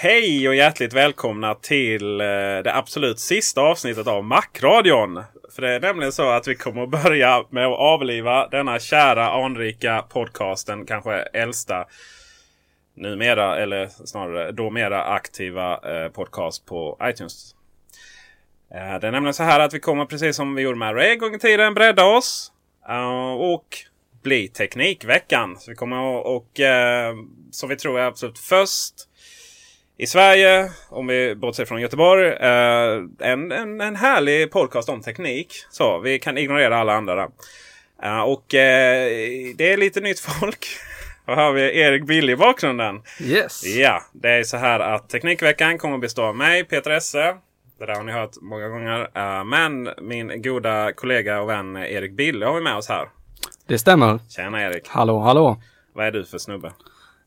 Hej och hjärtligt välkomna till eh, det absolut sista avsnittet av Macradion. För det är nämligen så att vi kommer att börja med att avliva denna kära anrika podcasten. Kanske äldsta numera, eller snarare då mera aktiva eh, podcast på iTunes. Eh, det är nämligen så här att vi kommer precis som vi gjorde med Ray en gång i tiden bredda oss. och bli Teknikveckan. Så vi kommer att, och som vi tror är absolut först i Sverige, om vi bortser från Göteborg, eh, en, en, en härlig podcast om teknik. Så vi kan ignorera alla andra. Eh, och eh, det är lite nytt folk. Här har vi Erik Billy i bakgrunden. Yes. Ja, det är så här att Teknikveckan kommer att bestå av mig, Peter Esse. Det där har ni hört många gånger. Eh, men min goda kollega och vän Erik Bille har vi med oss här. Det stämmer. Tjena Erik! Hallå, hallå. Vad är du för snubbe?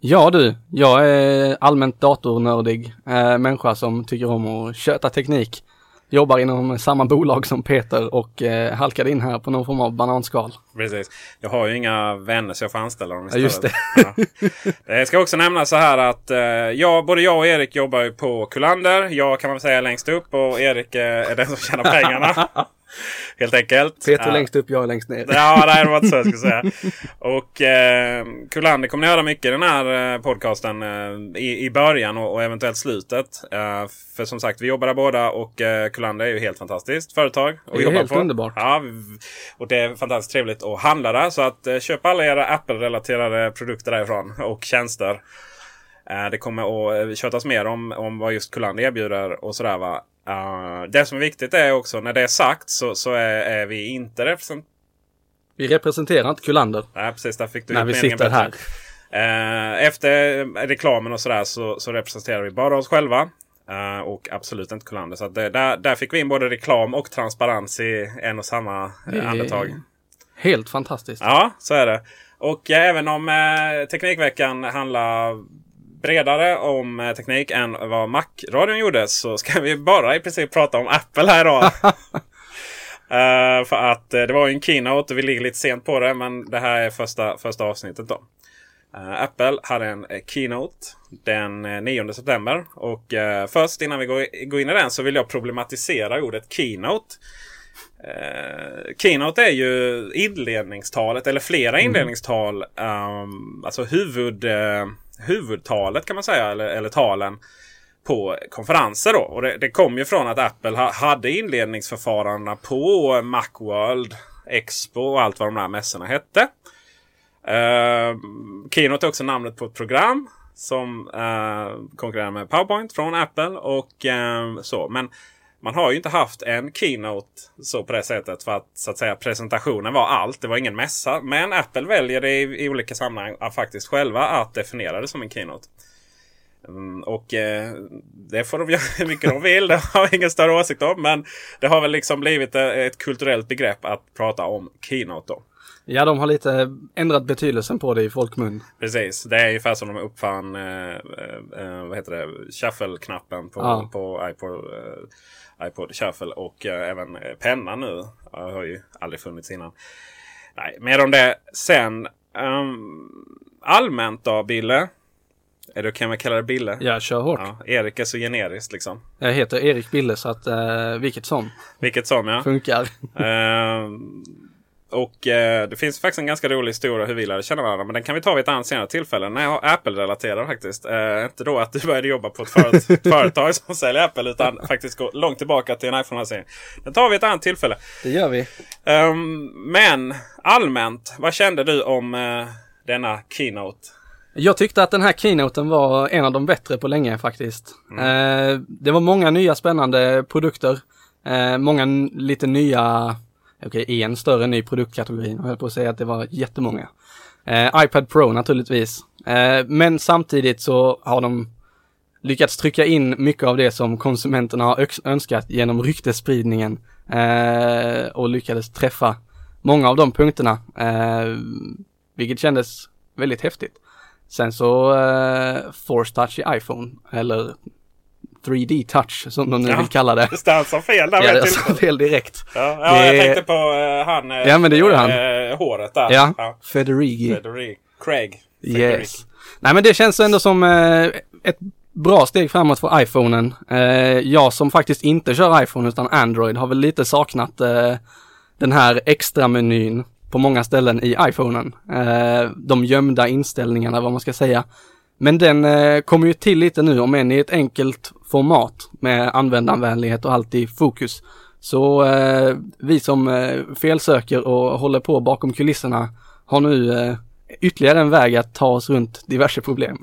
Ja du, jag är allmänt datornördig äh, människa som tycker om att köta teknik. Jobbar inom samma bolag som Peter och äh, halkade in här på någon form av bananskal. Precis. Jag har ju inga vänner så jag får anställa dem Ja, just det. Ja. Jag ska också nämna så här att eh, jag, både jag och Erik jobbar ju på Kullander. Jag kan man säga längst upp och Erik eh, är den som tjänar pengarna. Helt enkelt. Peter Ja. längst upp, jag längst ner. Ja, nej, det var inte så jag skulle säga. Och eh, Kullander kommer ni höra mycket i den här eh, podcasten eh, i, i början och, och eventuellt slutet. Eh, för som sagt, vi jobbar där båda och eh, Kullander är ju helt fantastiskt företag. att Det är helt på. underbart. Ja, och det är fantastiskt trevligt att handla där. Så att eh, köp alla era Apple-relaterade produkter därifrån och tjänster. Eh, det kommer att eh, kötas mer om, om vad just Kullander erbjuder och sådär va. Eh, det som är viktigt är också när det är sagt så, så är, är vi inte representerade Vi representerar inte Kullander Nej, precis. Där fick du när vi sitter bättre. här. Eh, efter reklamen och sådär så, så representerar vi bara oss själva. Eh, och absolut inte Kullander. Så det, där, där fick vi in både reklam och transparens i en och samma andetag. Helt fantastiskt. Ja, så är det. Och även om eh, Teknikveckan handlar bredare om eh, teknik än vad Mac-radion gjorde så ska vi bara i princip prata om Apple här idag. Eh, för att eh, det var ju en keynote och vi ligger lite sent på det. Men det här är första, första avsnittet då. Eh, Apple hade en keynote den eh, 9 september. Och eh, först innan vi går, går in i den så vill jag problematisera ordet keynote. Eh, keynote är ju inledningstalet eller flera inledningstal. ehm, alltså huvud, eh, huvudtalet kan man säga. Eller, eller talen på konferenser. Då. Och det, det kom ju från att Apple ha, hade inledningsförfarandena på Macworld, Expo och allt vad de där mässorna hette. Uh, Keynote är också namnet på ett program som eh, konkurrerar med PowerPoint från Apple. och eh, så. Men man har ju inte haft en Keynote så på det sättet för att, så att säga, presentationen var allt. Det var ingen mässa. Men Apple väljer i, i olika sammanhang att faktiskt själva att definiera det som en Keynote. Mm, och eh, det får de göra hur mycket de vill. Det har jag ingen större åsikt om. Men det har väl liksom blivit ett kulturellt begrepp att prata om Keynote då. Ja, de har lite ändrat betydelsen på det i folkmun. Precis. Det är ungefär som de uppfann eh, eh, vad heter det? shuffle-knappen på, ja. på iPod, eh, iPod Shuffle. Och eh, även pennan nu. har ju aldrig funnits innan. Nej, mer om det sen. Um, allmänt då, Bille? Är det, kan man kalla det Bille? Ja, kör hårt. Ja, Erik är så generiskt liksom. Jag heter Erik Bille så att uh, vilket som. Vilket som ja. Funkar. uh, och uh, det finns faktiskt en ganska rolig historia hur vi lärde känna varandra. Men den kan vi ta vid ett annat senare tillfälle. När jag Apple-relaterad faktiskt. Uh, inte då att du började jobba på ett föret företag som säljer Apple. Utan faktiskt gå långt tillbaka till en iPhone-lansering. Den tar vi ett annat tillfälle. Det gör vi. Um, men allmänt, vad kände du om denna Keynote? Jag tyckte att den här keynoten var en av de bättre på länge faktiskt. Mm. Eh, det var många nya spännande produkter. Eh, många lite nya, okej okay, en större ny produktkategori. Jag höll på att säga att det var jättemånga. Eh, iPad Pro naturligtvis. Eh, men samtidigt så har de lyckats trycka in mycket av det som konsumenterna har önskat genom ryktesspridningen. Eh, och lyckades träffa många av de punkterna. Eh, vilket kändes väldigt häftigt. Sen så eh, Force Touch i iPhone eller 3D touch som de nu ja, vill kalla det. Just det, han sa fel där. Ja, jag sa fel direkt. Ja, ja det... jag tänkte på uh, han. Uh, ja, men det gjorde han. Uh, håret där. Ja, ja. Federighi. Federighi. Craig. Yes. Nej, men det känns ändå som ett bra steg framåt för iPhonen. jag som faktiskt inte kör iPhone utan Android har väl lite saknat den här extra menyn på många ställen i iPhonen. Eh, de gömda inställningarna, vad man ska säga. Men den eh, kommer ju till lite nu, om än i ett enkelt format med användarvänlighet och allt i fokus. Så eh, vi som eh, felsöker och håller på bakom kulisserna har nu eh, ytterligare en väg att ta oss runt diverse problem.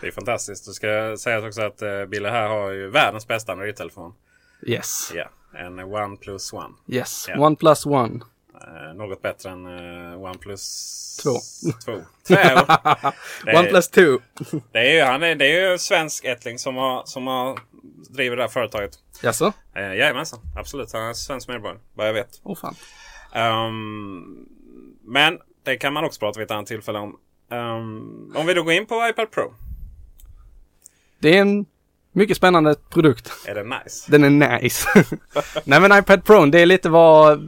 Det är fantastiskt. Det ska sägas också att eh, Bille här har ju världens bästa Android-telefon. Yes. Ja, yeah. en OnePlus One. Yes, yeah. OnePlus One. Eh, något bättre än eh, OnePlus 2. 2. OnePlus 2. Det är ju, han är, det är ju svensk ättling som har, som har driver det här företaget. Jaså? Eh, jajamensan, absolut. Han är svensk medborgare, vad jag vet. Oh, fan. Um, men det kan man också prata vid ett annat tillfälle om. Um, om vi då går in på iPad Pro. Det är en mycket spännande produkt. Är den nice? Den är nice. Nej men iPad Pro, det är lite vad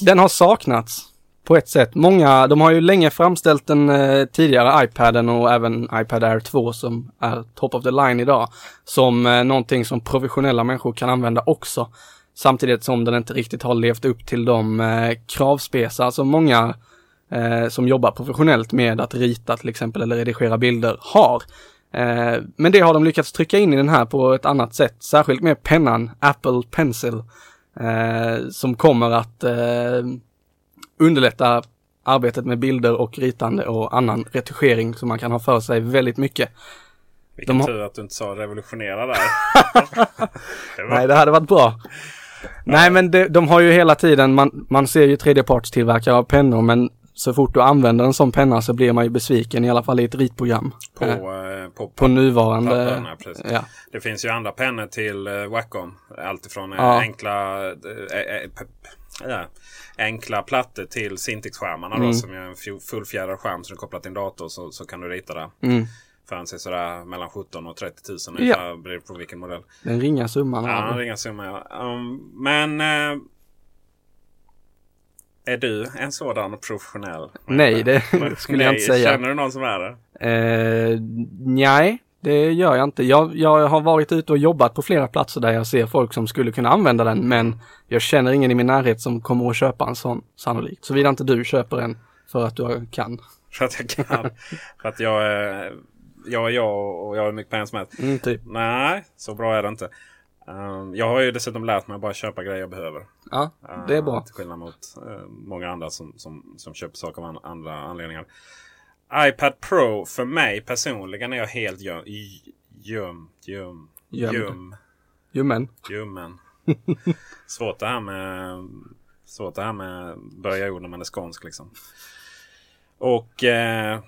den har saknats på ett sätt. Många, de har ju länge framställt den eh, tidigare iPaden och även iPad Air 2 som är top of the line idag som eh, någonting som professionella människor kan använda också. Samtidigt som den inte riktigt har levt upp till de eh, kravspesar som många eh, som jobbar professionellt med att rita till exempel eller redigera bilder har. Eh, men det har de lyckats trycka in i den här på ett annat sätt, särskilt med pennan Apple Pencil eh, som kommer att eh, eh, underlätta arbetet med bilder och ritande och annan retuschering som man kan ha för sig väldigt mycket. Vilken De tur att du inte sa revolutionera där. det var... Nej, det hade varit bra. Nej, men det, de har ju hela tiden, man, man ser ju tredjepartstillverkare av pennor, men så fort du använder en sån penna så blir man ju besviken, i alla fall i ett ritprogram. På, eh, på, på, på nuvarande... Ja. Det finns ju andra pennor till uh, Wacom. Alltifrån uh, ja. enkla, uh, ja, enkla plattor till Cintiq-skärmarna mm. som är en fullfjädrad skärm som du kopplar till en dator så, så kan du rita där. Mm. För han sådär mellan 17 och 30 000 ja. beroende på vilken modell. Den ringa summan. Ja, den ringa summan ja. Um, men är du en sådan professionell? Nej, det skulle jag inte säga. Känner du någon som är det? Eh, nej, det gör jag inte. Jag, jag har varit ute och jobbat på flera platser där jag ser folk som skulle kunna använda den, men jag känner ingen i min närhet som kommer att köpa en sån sannolikt. Såvida inte du köper en för att du kan. För att jag kan. för att jag är jag jag och jag har mycket pengar som helst. Mm, typ. Nej, så bra är det inte. Um, jag har ju dessutom lärt mig att bara köpa grejer jag behöver. Ja, det är bra. Uh, till skillnad mot uh, många andra som, som, som köper saker av an andra anledningar. iPad Pro för mig personligen är jag helt göm, göm, göm, göm, Ljummen. ljummen. Svårt det här med svårt det här med börja ord när man är skånsk liksom. Och eh,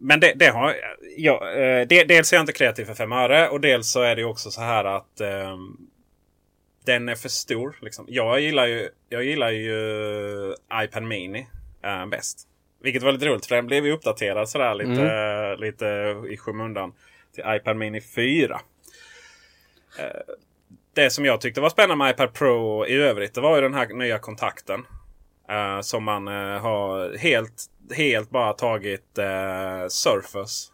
men det, det har ja, eh, det, Dels är jag inte kreativ för fem öre och dels så är det också så här att eh, den är för stor. Liksom. Jag, gillar ju, jag gillar ju iPad Mini eh, bäst. Vilket var lite roligt för den blev ju uppdaterad sådär lite, lite i skymundan till iPad Mini 4. Eh, det som jag tyckte var spännande med iPad Pro i övrigt det var ju den här nya kontakten. eh, som man eh, har helt, helt bara tagit Surface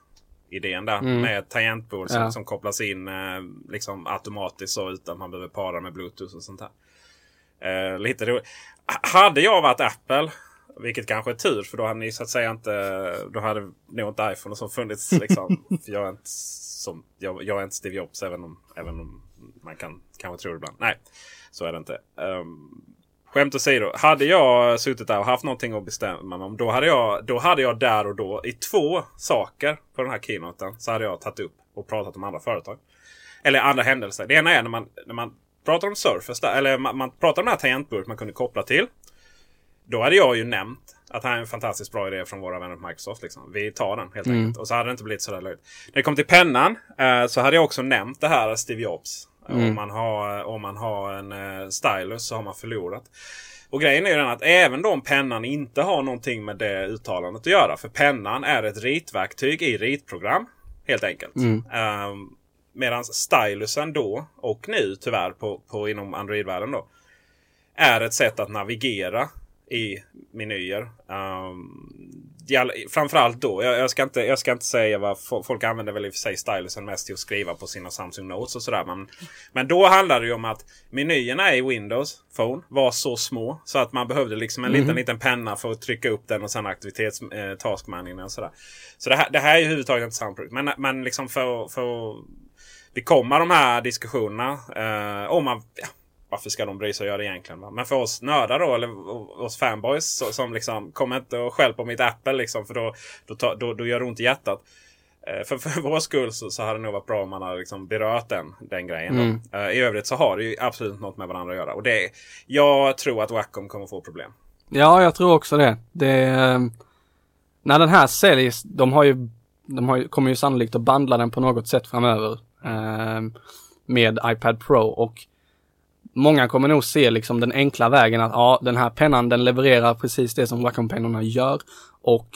idén där med tangentbord som, Ja. som kopplas in eh, liksom automatiskt så utan man behöver para med Bluetooth och sånt där. Eh, lite roligt. Hade jag varit Apple, vilket kanske är tur för då hade ni så att säga inte, då hade nog inte iPhone så funnits. Liksom, jag, är inte som, jag, jag är inte Steve Jobs även om, även om man kan kanske tro det ibland. Nej, så är det inte. Um, Skämt åsido. Hade jag suttit där och haft någonting att bestämma mig om. Då hade, jag, då hade jag där och då i två saker på den här keynoten. Så hade jag tagit upp och pratat om andra företag. Eller andra händelser. Det ena är när man, när man pratar om Surface. Där, eller man, man pratar om den här tangentbordet man kunde koppla till. Då hade jag ju nämnt att det här är en fantastiskt bra idé från våra vänner på Microsoft. Liksom. Vi tar den helt enkelt. Och så hade det inte blivit sådär löjligt. När det kom till pennan eh, så hade jag också nämnt det här Steve Jobs. Om, man har, om man har en eh, stylus så har man förlorat. Och grejen är ju den att även om pennan inte har någonting med det uttalandet att göra. För pennan är ett ritverktyg i ritprogram. Helt enkelt. Um, Medan stylusen då och nu tyvärr på, på inom Android-världen då. Är ett sätt att navigera i menyer. Um, all- framförallt då. Jag, jag, ska inte, jag ska inte säga vad fo- folk använder väl i och för sig stylusen mest till att skriva på sina Samsung Notes och sådär. Men, men då handlade det ju om att menyerna i Windows Phone var så små så att man behövde liksom en liten, liten penna för att trycka upp den och sen aktivitets eh, taskmanningen och sådär. Så det här, det här är ju överhuvudtaget inte samma produkt. Men, men liksom för, för att bekomma de här diskussionerna. Eh, om man, ja, varför ska de bry sig och göra det egentligen? Va? Men för oss nördar då, eller oss fanboys så, som liksom kommer inte och skäll på mitt Apple liksom. För då, då, då, då gör det ont i hjärtat. Eh, För, för vår skull så, så hade det nog varit bra om man hade liksom berört den, den grejen. Då. Eh, I övrigt så har det ju absolut något med varandra att göra. Och det, jag tror att Wacom kommer få problem. Ja, jag tror också det. det eh, när den här säljs, de har ju, de har kommer ju sannolikt att bandla den på något sätt framöver. eh, med iPad Pro och många kommer nog se liksom den enkla vägen att ja, den här pennan den levererar precis det som Wacom-pennorna gör och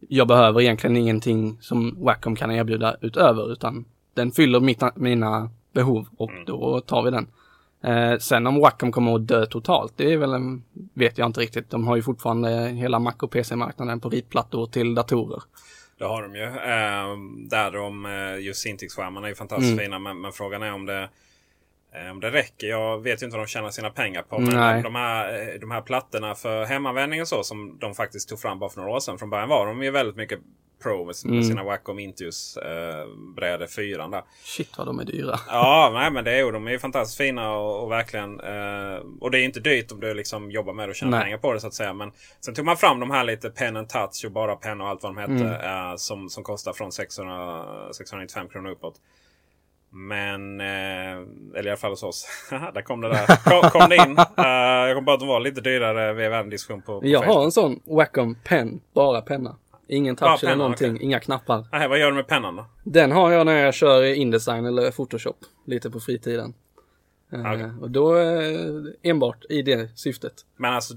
jag behöver egentligen ingenting som Wacom kan erbjuda utöver utan den fyller mitt, mina behov och då tar vi den. Eh, sen om Wacom kommer att dö totalt, det är väl en, vet jag inte riktigt. De har ju fortfarande hela Mac och PC-marknaden på ritplattor till datorer. Det har de ju. Eh, där de, just Cintiq-skärmarna är ju fantastiskt fina. Men, men frågan är om det, om det räcker. Jag vet ju inte vad de tjänar sina pengar på. Men Nej. de här, eh, de här plattorna för hemanvändning och så som de faktiskt tog fram bara för några år sedan. Från början var de ju väldigt mycket Pro med, med sina Wacom Intuos eh, brädor 4 där. Shit vad de är dyra. Ja, nej, men det är ju, de är ju fantastiskt fina och, och verkligen. Eh, och det är inte dyrt om du liksom jobbar med det och tjänar Nej. pengar på det så att säga. Men sen tog man fram de här lite Pen and Touch och bara Pen och allt vad de hette. eh, som, som kostar från 600, 695 kronor uppåt. Men, eh, eller i alla fall hos oss. där kom det där. Kom, kom det in. Eh, jag kom bara att de var lite dyrare. Vi hade en diskussion på, på Jag har Facebook. en sån Wacom pen, bara penna. Ingen touch Bara eller penna, någonting, okej. inga knappar. Nej, vad gör du med pennan då? Den har jag när jag kör i Indesign eller Photoshop, lite på fritiden. Eh, Okej. Och då eh, enbart i det syftet. Men alltså,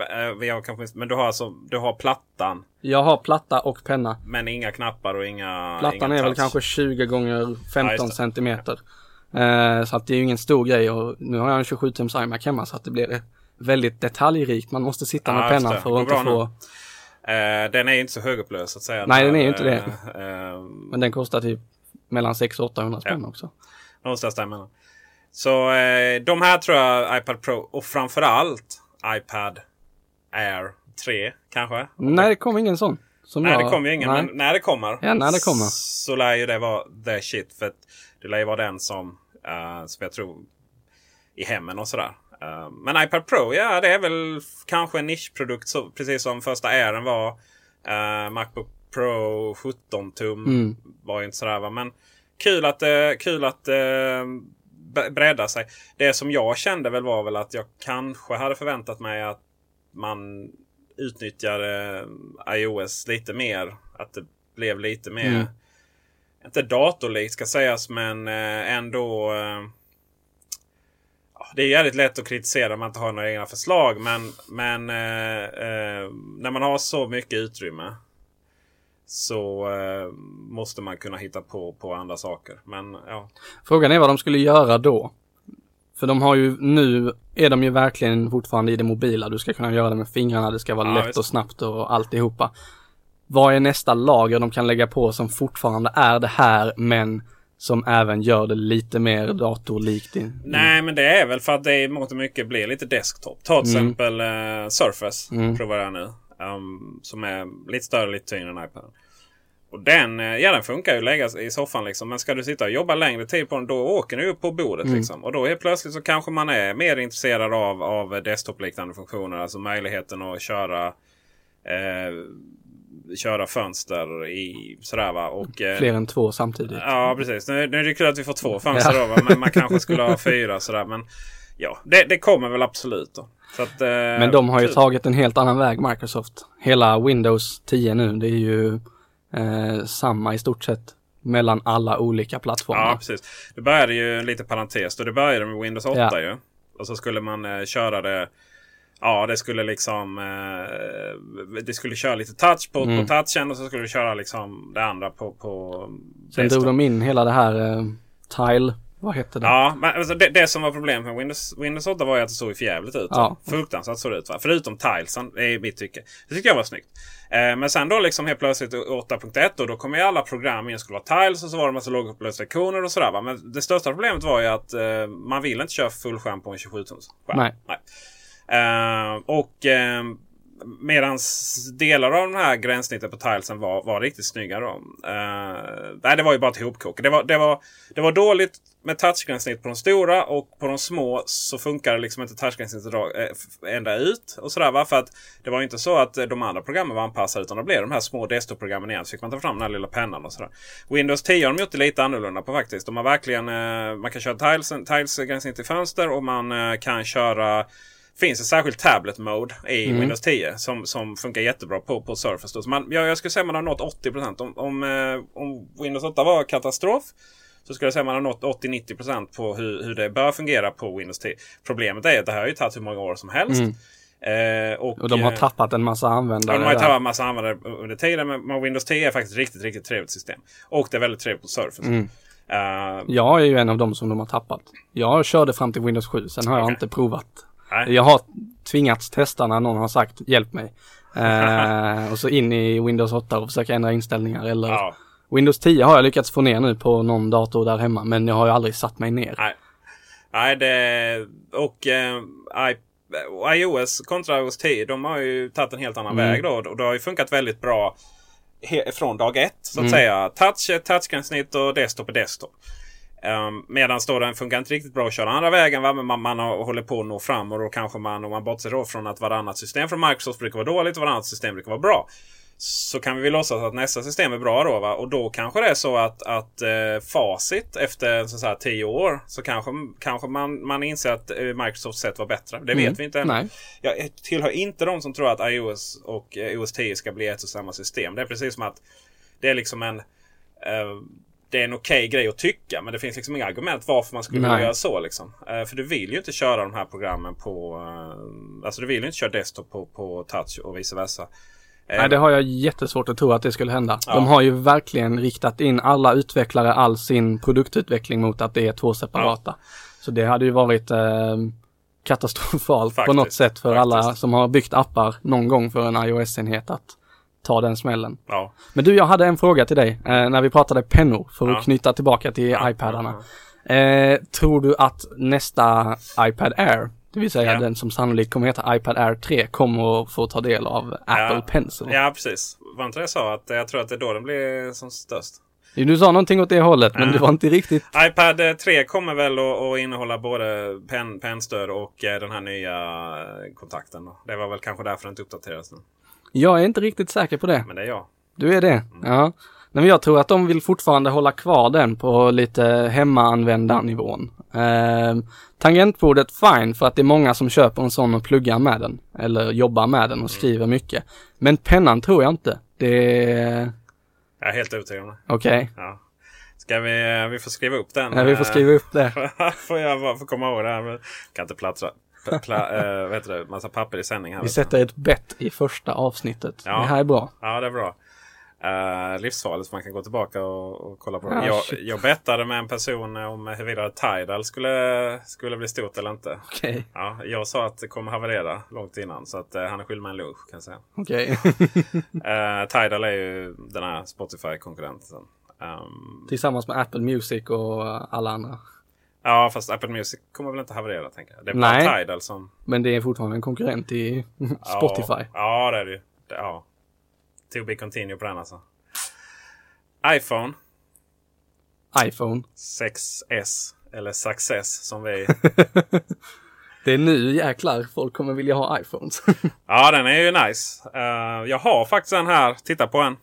eh, vi har kanske, men du har alltså du har plattan. Jag har platta och penna. Men inga knappar och inga Plattan inga är väl kanske 20 gånger Ja, 15 just det. centimeter. Eh, så att det är ju ingen stor grej och nu har jag en 27 tums iMac hemma så att det blir väldigt detaljrikt. Man måste sitta med Ja, pennan för att inte få, Eh, den är ju inte så högupplöst så att säga. Nej, Den är ju inte det. eh, eh, men den kostar typ mellan 600 och 800 spänn Ja. också. någonstans däremellan. Så eh, de här tror jag iPad Pro och framförallt iPad Air 3 kanske. Nej, det kom ingen sån. Som Nej, jag, det kommer ju ingen. nej. Men när det kommer. Ja, när det kommer. Så lär ju det vara the shit. För det lär ju vara den som, eh, som jag tror i hemmen och sådär. Eh, men iPad Pro, ja det är väl kanske en nischprodukt. Så, precis som första Airen var. Uh, Macbook Pro 17 tum Mm. var ju inte sådär va. Men kul att, uh, kul att uh, bre- bredda sig. Det som jag kände väl var väl att jag kanske hade förväntat mig att man utnyttjade iOS lite mer. Att det blev lite mer, Mm. inte datorlikt ska sägas men eh, ändå. eh, det är jävligt lätt att kritisera när man inte har några egna förslag. Men, men eh, eh, när man har så mycket utrymme så eh, måste man kunna hitta på, på andra saker. Men ja, Frågan är vad de skulle göra då. För de har ju, nu är de ju verkligen fortfarande i det mobila. Du ska kunna göra det med fingrarna, det ska vara Ja, lätt visst. och snabbt och alltihopa. Vad är nästa lager de kan lägga på som fortfarande är det här men som även gör det lite mer datorlikt? i- Nej, men det är väl för att det i mångt och mycket blir lite desktop. Ta till Mm. exempel eh, Surface. Mm. Provar jag nu. Um, som är lite större lite tyngre än iPad. Och den, eh, ja, den funkar ju att lägga i soffan liksom. Men ska du sitta och jobba längre tid på den då åker du upp på bordet. Mm. Liksom. Och då är plötsligt så kanske man är mer intresserad av, av desktop-liknande funktioner. Alltså möjligheten att köra eh, köra fönster i sådär va. Och, eh, Fler än två samtidigt. Ja, precis. Nu, nu är det kul att vi får två fönster då. Va? Men man kanske skulle ha fyra sådär. Men ja, det, det kommer väl absolut då. Att, eh, Men de har ju kul. tagit en helt annan väg, Microsoft. Hela Windows 10 nu, det är ju eh, samma i stort sett mellan alla olika plattformar. Ja, precis. Det började ju en liten parentes. Då det började med Windows 8 Ja. ju. Och så skulle man eh, köra det. Ja, det skulle liksom. Eh, det skulle köra lite touch på, Mm. på touchen och så skulle du köra liksom det andra på, på Sen desktop. drog de in hela det här eh, Tile, vad hette det? Ja, men alltså det, det som var problemet med Windows, Windows 8 var ju att det såg förjävligt ut. Ja. Fruktansvärt såg det ut. Va? Förutom tilesen, i mitt tycke. Det tycker jag var snyggt. Eh, men sen då liksom helt plötsligt 8.1 och då kom ju alla program in skulle vara tiles och så var det massa lågupplösta ikoner och sådär. Va? Men det största problemet var ju att eh, man vill inte köra fullskärm på en 27-tums skärm. Nej. Eh, och eh, medans delar av den här gränssnittet på tilesen var, var riktigt snygga. Då. Uh, nej, det var ju bara ett hopkok. Det var, det, var, det var dåligt med touchgränssnitt på de stora och på de små så funkar liksom inte touchgränssnittet eh, ända ut. Och sådär, va? För att det var inte så att de andra programmen var anpassade utan det blev de här små desktop-programmen igen. Så fick man ta fram den här lilla pennan och sådär. Windows 10 har de gjort det lite annorlunda på faktiskt. De har verkligen, uh, man kan köra tiles, tiles-gränssnitt i fönster och man uh, kan köra finns ett särskilt tablet mode i Mm. Windows 10 som, som funkar jättebra på, på Surface. Då. Så man, ja, jag skulle säga man har nått 80 Om, om, eh, om Windows 8 var katastrof så skulle jag säga man har nått 80-90% på hur, hur det bör fungera på Windows 10. Problemet är att det här har ju tagit hur många år som helst. Eh, och, Och de har eh, tappat en massa Ja, användare. de har tappat en massa användare under tiden. Men Windows 10 är faktiskt ett riktigt, riktigt trevligt system. Och det är väldigt trevligt på Surface. Mm. Eh, Jag är ju en av dem som de har tappat. Jag körde fram till Windows 7, sen har jag Okej. inte provat. Nej. Jag har tvingats testa när någon har sagt hjälp mig. Eh, och så in i Windows 8 och försöka ändra inställningar eller Ja. Windows 10 har jag lyckats få ner nu på någon dator där hemma men jag har ju aldrig satt mig ner. Nej. Nej, det... Och eh, I, iOS kontra iOS 10, de har ju tagit en helt annan Mm. väg då. Och det har ju funkat väldigt bra från dag ett, så att Mm. säga. Touch är touchgränssnitt och desktop är desktop. Um, Medan då den funkar inte riktigt bra att köra andra vägen. Va? Men man, man har, håller på att nå fram och då kanske man, om man bortser då från att varannat system från Microsoft brukar vara dåligt och varannat system brukar vara bra. Så kan vi väl låtsas att nästa system är bra då. Va? Och då kanske det är så att, att eh, facit efter så säga, tio år så kanske, kanske man, man inser att eh, Microsofts sätt var bättre. Det vet Mm. vi inte ännu. Nej. Jag tillhör inte de som tror att iOS och eh, OS 10 ska bli ett och samma system. Det är precis som att det är liksom en eh, det är en okej grej att tycka men det finns liksom inga argument varför man skulle vilja göra så. Liksom. Eh, för du vill ju inte köra de här programmen på... eh, alltså du vill ju inte köra desktop på, på touch och vice versa. Eh, Nej, det har jag jättesvårt att tro att det skulle hända. Ja. De har ju verkligen riktat in alla utvecklare, all sin produktutveckling mot att det är två separata. Så det hade ju varit eh, katastrofalt på Faktiskt, något sätt för alla faktiskt. som har byggt appar någon gång för en iOS-enhet att ta den smällen. ja. Men du, jag hade en fråga till dig eh, när vi pratade pennor för Ja. att knyta tillbaka till Ja, iPadarna. Eh, tror du att nästa iPad Air, det vill säga den som sannolikt kommer heta iPad Air 3, kommer att få ta del av Apple Ja. Pencil? ja, precis. Var inte det jag sa? Att jag tror att det är då den blir som störst. Du sa någonting åt det hållet, men det var inte riktigt. iPad eh, 3 kommer väl att, innehålla både pen, pennstöd och eh, den här nya eh, kontakten. Det var väl kanske därför den inte uppdaterades nu. Jag är inte riktigt säker på det. Men det är jag. Du är det? Ja. Nej, men jag tror att de vill fortfarande hålla kvar den på lite hemmaanvändarnivån. Eh, tangentbordet fine för att det är många som köper en sån och pluggar med den. Eller jobbar med den och skriver mycket. Men pennan tror jag inte. Det är... Jag är helt övertygad om det. Okej. Ja. Ska vi, vi får skriva upp den. Ja, vi får skriva upp det. får jag bara få komma ihåg det här. Men kan inte plattra. Pla, äh, vet du, massa papper i sändning här. Vi sätter ett bett i första avsnittet. Ja. Det här är bra. Ja, det är bra. Uh, livsfarligt för man kan gå tillbaka och, och kolla på det. Ah, jag, shit. jag bettade med en person om huruvida Tidal skulle, skulle bli stort eller inte. Okej. Ja, jag sa att det kommer haverera långt innan. Så att uh, han är skyldig mig en lunch kan jag säga. Okej. Uh, Tidal är ju den här Spotify-konkurrenten. Um, Tillsammans med Apple Music och alla andra. Ja, fast Apple Music kommer väl inte haverera tänker jag. Det är Nej. bara Tidal som... Men det är fortfarande en konkurrent i Spotify. Ja, ja det är det ju. Det- Ja. To be continue på den alltså. iPhone iPhone. 6S. Eller Success som vi... Det är nu jäklar folk kommer vilja ha iPhones. ja, den är ju nice. Eh, jag har faktiskt en här. Titta på en.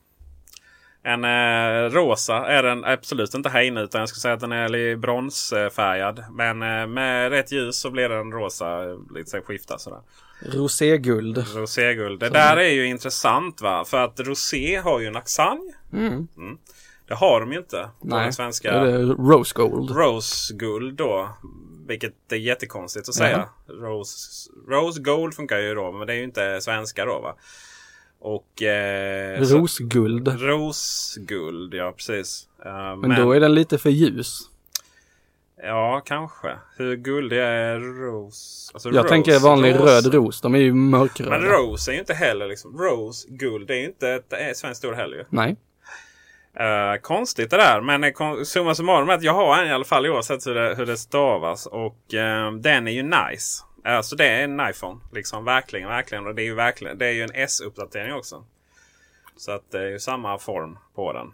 En eh, rosa är den absolut inte här inne utan jag skulle säga att den är bronsfärgad. Men eh, med rätt ljus så blir den rosa. Lite så skifta sådär. Roséguld. Roséguld. Det där är ju intressant va. För att rosé har ju en accent. Mm. Det har de ju inte Nej, den svenska. Är det Rose Gold. Då. Vilket är jättekonstigt att säga. Rose, Rose Gold funkar ju då. Men det är ju inte svenska då va. Och... Eh, så- Rosguld. Rosguld, ja precis. Eh, Men då är den lite för ljus. Ja, kanske. Hur guldig är ros? Alltså Jag rose- tänker vanlig rose- röd ros. De är ju mörkröda. Men rose är ju inte heller liksom. Rose, guld, det är ju inte ett svenskt ord heller ju. Nej. Eh, konstigt det där. Men eh, summa summarum att jag har en i alla fall oavsett hur det, hur det stavas. Och eh, den är ju nice. Alltså det är en iPhone. Liksom verkligen, verkligen. Och det är ju verkligen. Det är ju en S-uppdatering också. Så att det är ju samma form på den.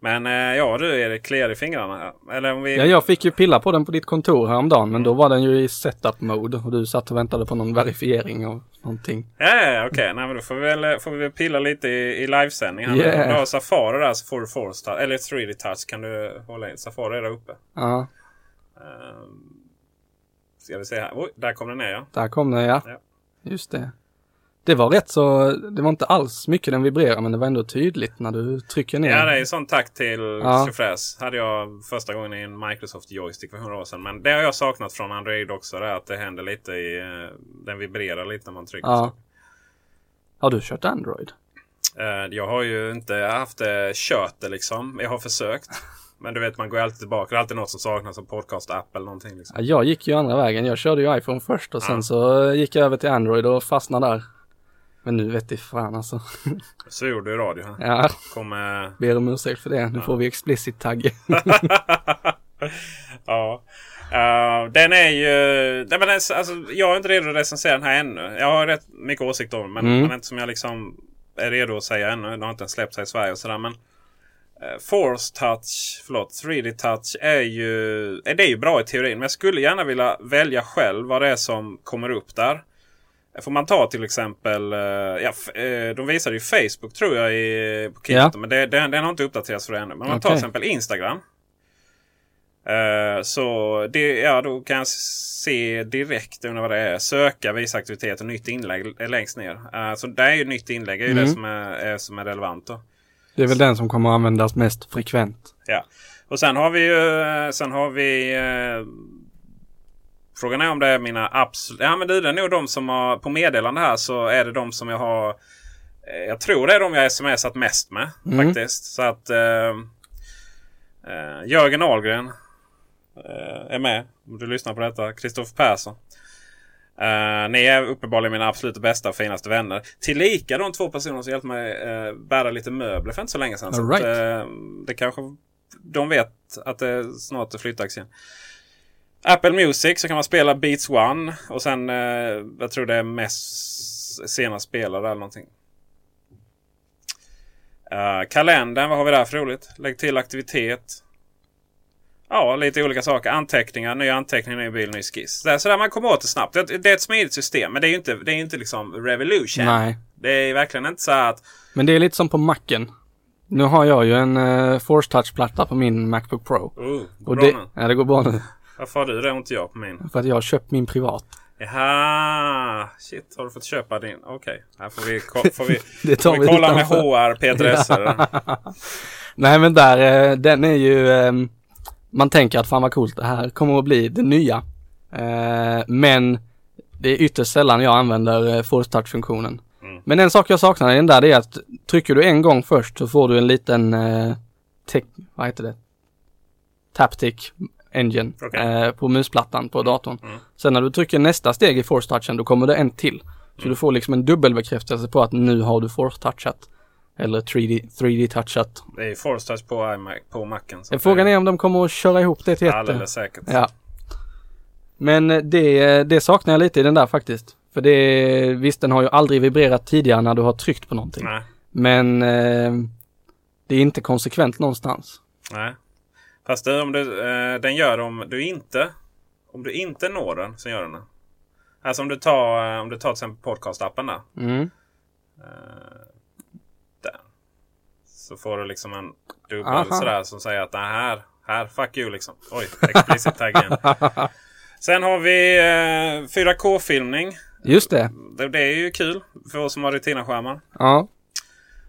Men eh, ja du är det kliar i fingrarna. Eller om vi... Ja, jag fick ju pilla på den på ditt kontor häromdagen. Men då var den ju i setup mode. Och du satt och väntade på någon verifiering av någonting. Ja, ja, okej. Nej, men då får vi väl, får vi väl pilla lite i, i livesändning. här. Yeah. Om du har Safari där så får du Force Touch. Eller 3D Touch kan du hålla in. Safari är där uppe. Ja, Um, ska vi se här. Oj, där kom den ner ja. där kom den ja. Ja. Just det. Det var rätt så, det var inte alls mycket den vibrerar men det var ändå tydligt när du trycker ner. Ja, det är ju sån tack till Ja. Tjofräs. Hade jag första gången i en Microsoft Joystick för 100 år sedan. Men det har jag saknat från Android också. Det att det händer lite i... eh, Den vibrerar lite när man trycker. Ja. Har du kört Android? Eh, Jag har ju inte haft det kört det liksom. Jag har försökt. Men du vet man går alltid tillbaka. Det är alltid något som saknas som podcast-app eller någonting. Liksom. Ja, jag gick ju andra vägen. Jag körde ju iPhone först och sen Ja. så gick jag över till Android och fastnade där. Men nu vet jag fan alltså. Så gjorde du radio. Här. Ja, Kom, eh, ber om ursäkt för det. Nu får vi explicit tagg. ja. Eh, den är ju... Nej, men alltså, jag är inte redo att recensera den här ännu. Jag har rätt mycket åsikt om den. Men, Mm. men inte som jag liksom är redo att säga ännu. Den har inte ens släppts här i Sverige och sådär. Men uh, Force Touch, förlåt, 3D Touch är ju, är det är ju bra i teorin. Men jag skulle gärna vilja välja själv vad det är som kommer upp där. Får man ta till exempel, eh, ja, eh, de visade ju Facebook tror jag i, på Keynote. Ja. Men det, den, den har inte uppdaterats för det ännu. Men om man tar till exempel Instagram. Eh, så det, ja, då kan jag se direkt under vad det är. Söka, visa aktivitet och nytt inlägg längst ner. Eh, så det är ju nytt inlägg är ju Mm. det som är, är, som är relevant. Då. Det är väl den som kommer att användas mest frekvent. Ja. Och sen har vi ju sen har vi eh, Frågan är om det är mina absolut... Ja men det är nog de som har på meddelande här så är det de som jag har eh, Jag tror det är de jag smsat mest med Mm. faktiskt. Så att eh, eh, Jörgen Ahlgren eh, är med. Om du lyssnar på detta. Kristoffer Persson. Eh, ni är uppenbarligen mina absolut bästa och finaste vänner. Tillika de två personer som hjälpte mig eh, bära lite möbler för inte så länge sedan. Så right. att, eh, det kanske de vet att det snart är flyttdags igen. Apple Music så kan man spela Beats One. Och sen, jag tror det är mest sena spelare eller någonting. Uh, kalendern, vad har vi där för roligt? Lägg till aktivitet. Ja, lite olika saker. Anteckningar, nya anteckningar, ny bil, ny skiss. Så där, så där man kommer åt det snabbt. Det, det är ett smidigt system, men det är ju inte, det är inte liksom revolution. Nej. Det är verkligen inte så att... Men det är lite som på Macen. Nu har jag ju en uh, Force Touch-platta på min Macbook Pro. Oh, går Och bra det, nu. ja, det går bra nu. Varför har du det och inte jag på min? För att jag har köpt min privat. Jaha, shit har du fått köpa din? Okej, här får vi, ko- får vi, Det tar får vi kolla med utanför. HR, Peter Esse. Nej men där, eh, den är ju, eh, man tänker att fan vad coolt det här kommer att bli det nya. Eh, men det är ytterst sällan jag använder eh, Force Touch-funktionen. Men en sak jag saknar i den där det är att trycker du en gång först så får du en liten, eh, tech, vad heter det? Taptic Engine Okej. eh, på musplattan på datorn. Sen när du trycker nästa steg i Force Touchen då kommer det en till. Så du får liksom en dubbelbekräftelse på att nu har du Force Touchat. Eller 3D, 3D touchat. Det är Force Touch på, iMac, på Macen. Frågan är om de kommer att köra ihop det till ett. Alldeles säkert. Ja. Men eh, det, det saknar jag lite i den där faktiskt. För det, visst den har ju aldrig vibrerat tidigare när du har tryckt på någonting. Nej, Men eh, det är inte konsekvent någonstans. nej. Fast det, om du, eh, den gör om du inte om du inte når den så gör den det. Alltså om du tar, eh, om du tar till exempel podcastappen där. Mm. där. Så får du liksom en dubbel Aha. sådär som säger att det här, här, fuck you liksom. Oj, explicit tagg igen. Sen har vi eh, 4K-filmning. Just det. Det, det är ju kul för oss som har Retina-skärmar. Ja.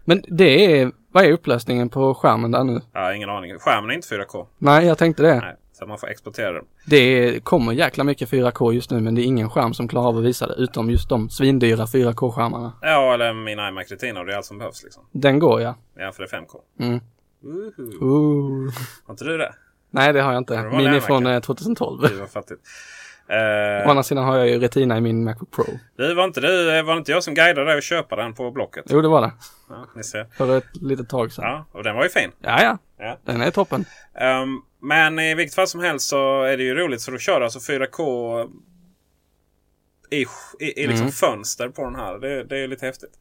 Men det är, vad är upplösningen på skärmen där nu? Har ingen aning. Skärmen är inte 4K. Nej, jag tänkte det. Nej, så man får exportera den. Det kommer jäkla mycket 4K just nu men det är ingen skärm som klarar av att visa det utom just de svindyra 4K-skärmarna. Ja, eller min iMac Retina och det är allt som behövs liksom. Den går ja. Ja, för det är 5K. Mm. Woohoo. Ooh. Har inte du det? Nej det har jag inte. Var Min är från verkligen. eh, 2012. Det var fattigt. Eh, Å andra sidan har jag ju Retina i min Macbook Pro. du, var inte du, var det inte jag som guidade dig att köpa den på Blocket? Jo det var det. Ja, ni ser. För ett litet tag sedan. Ja, och den var ju fin. Ja ja. Den är toppen. Ehm, men i vilket fall som helst så är det ju roligt. Så du kör alltså 4K i, i, i liksom fönster på den här. Det, det är lite häftigt.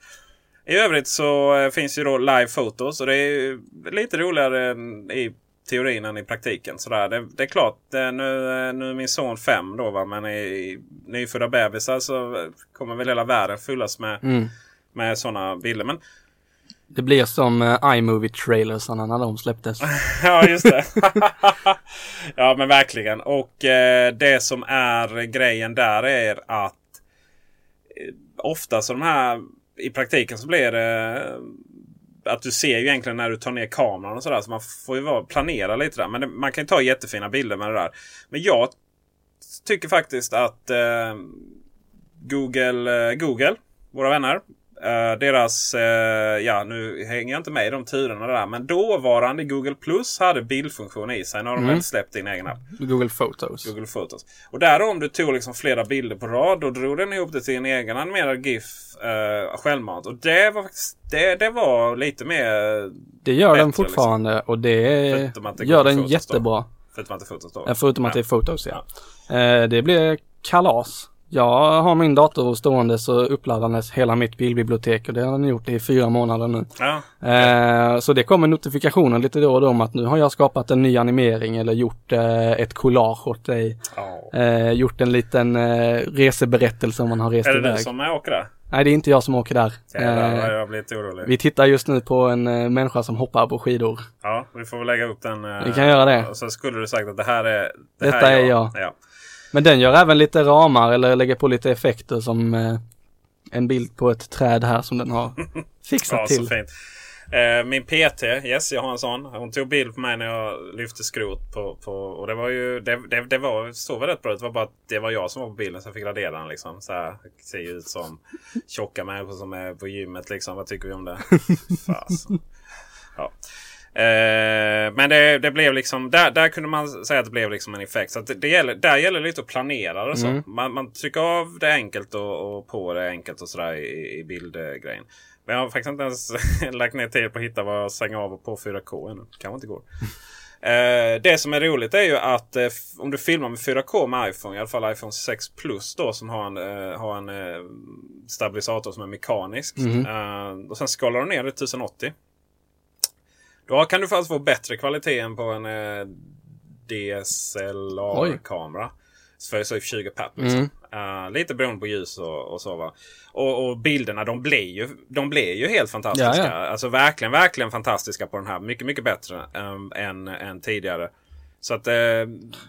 I övrigt så eh, finns ju då live fotos och det är lite roligare i teorin än i praktiken. Sådär. Det, det är klart, nu, eh, nu är min son fem då va, men i nyfödda bebisar så kommer väl hela världen fyllas med, Mm. med sådana bilder. Men det blir som eh, uh, iMovie-trailersarna när de släpptes. ja, just det. ja, men verkligen. Och eh, det som är grejen där är att eh, ofta så de här i praktiken så blir det eh, att du ser ju egentligen när du tar ner kameran och sådär. Så man får ju vara, planera lite där. Men det, man kan ju ta jättefina bilder med det där. Men jag tycker faktiskt att eh, Google, eh, Google, våra vänner. Eh, deras, eh, ja nu hänger jag inte med i de turerna där. Men dåvarande Google Plus hade bildfunktion i sig. Nu har de väl släppt din egen app. Google Photos. Google Photos. Och där om du tog liksom flera bilder på rad. Då drog den ihop det till en egen animerad GIF eh, självmant. Och det var faktiskt det, det var lite mer... Det gör den bättre, fortfarande och det Förutom att det gör den Photos då. jättebra. Förutom att det fotos då. Ja, Förutom att det är Photos ja. Eh, det blir kalas. Jag har min dator stående så uppladdandes hela mitt bildbibliotek och det har den gjort i fyra månader nu. Ja. Eh, så det kommer notifikationer lite då och då om att nu har jag skapat en ny animering eller gjort eh, ett collage åt dig. Ja. Eh, gjort en liten eh, reseberättelse om man har rest Är det iväg. du som åker där? Nej, det är inte jag som åker där. Jävlar Eh, jag blir lite orolig. vi tittar just nu på en eh, människa som hoppar på skidor. Ja, vi får väl lägga upp den. Vi kan göra det. Så skulle du sagt att det här är... Det Detta här är jag. Ja. Men den gör även lite ramar eller lägger på lite effekter som eh, en bild på ett träd här som den har fixat Ja, till. så fint. Eh, min PT, yes jag har en sån. Hon tog bild på mig när jag lyfte skrot. På, på, och det var ju, det, det, det var, såg väl rätt bra ut. Det var bara att det var jag som var på bilden så jag fick radera den liksom. Så här, ser ju ut som tjocka människor som är på gymmet liksom. Vad tycker vi om det? Fasen. Ja. Eh, men det, det blev liksom, där, där kunde man säga att det blev liksom en effekt. Så det, det gäller, där gäller det lite att planera det. Så. Man, man trycker av det enkelt och, och på det enkelt och sådär i, i bildgrejen. Men jag har faktiskt inte ens lagt ner tid på att hitta vad jag stänger av och på 4K ännu. Kanske inte går. Eh, det som är roligt är ju att eh, om du filmar med 4K med iPhone, i alla fall iPhone 6 Plus då som har en, eh, har en eh, stabilisator som är mekanisk. Eh, och sen skalar du ner det till 1080. Då kan du faktiskt få bättre kvalitet än på en eh. DSLR-kamera. för så 20 papp. Liksom. Mm. Eh, lite beroende på ljus och, och så. Va? Och, och bilderna de blir, ju, de blir ju helt fantastiska. Ja, ja. Alltså verkligen, verkligen fantastiska på den här. Mycket, mycket bättre um, än, än tidigare. Så att... eh,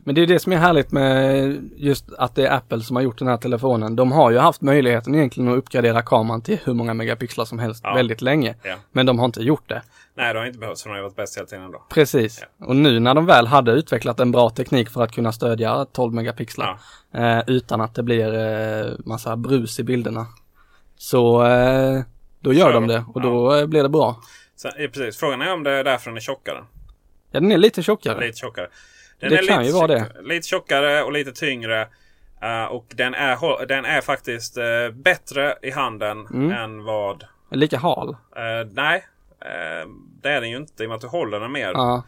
Men det är det som är härligt med just att det är Apple som har gjort den här telefonen. De har ju haft möjligheten egentligen att uppgradera kameran till hur många megapixlar som helst Ja. väldigt länge. Ja. Men de har inte gjort det. nej, det har inte behövts för de har ju varit bäst hela tiden ändå. Precis. Och nu när de väl hade utvecklat en bra teknik för att kunna stödja 12 megapixlar eh, utan att det blir eh, massa brus i bilderna. Så eh, då gör Kör de de. det och då eh, blir det bra. Så, precis. Frågan är om det är därför den är tjockare. Ja, den är lite tjockare. Lite tjockare. Den Det är kan lite ju vara tjockare, Lite tjockare och lite tyngre. Eh, och den är, den är faktiskt eh, bättre i handen Mm. än vad... Lika hal. eh, nej, det är den ju inte i och med att du håller den mer. Ja.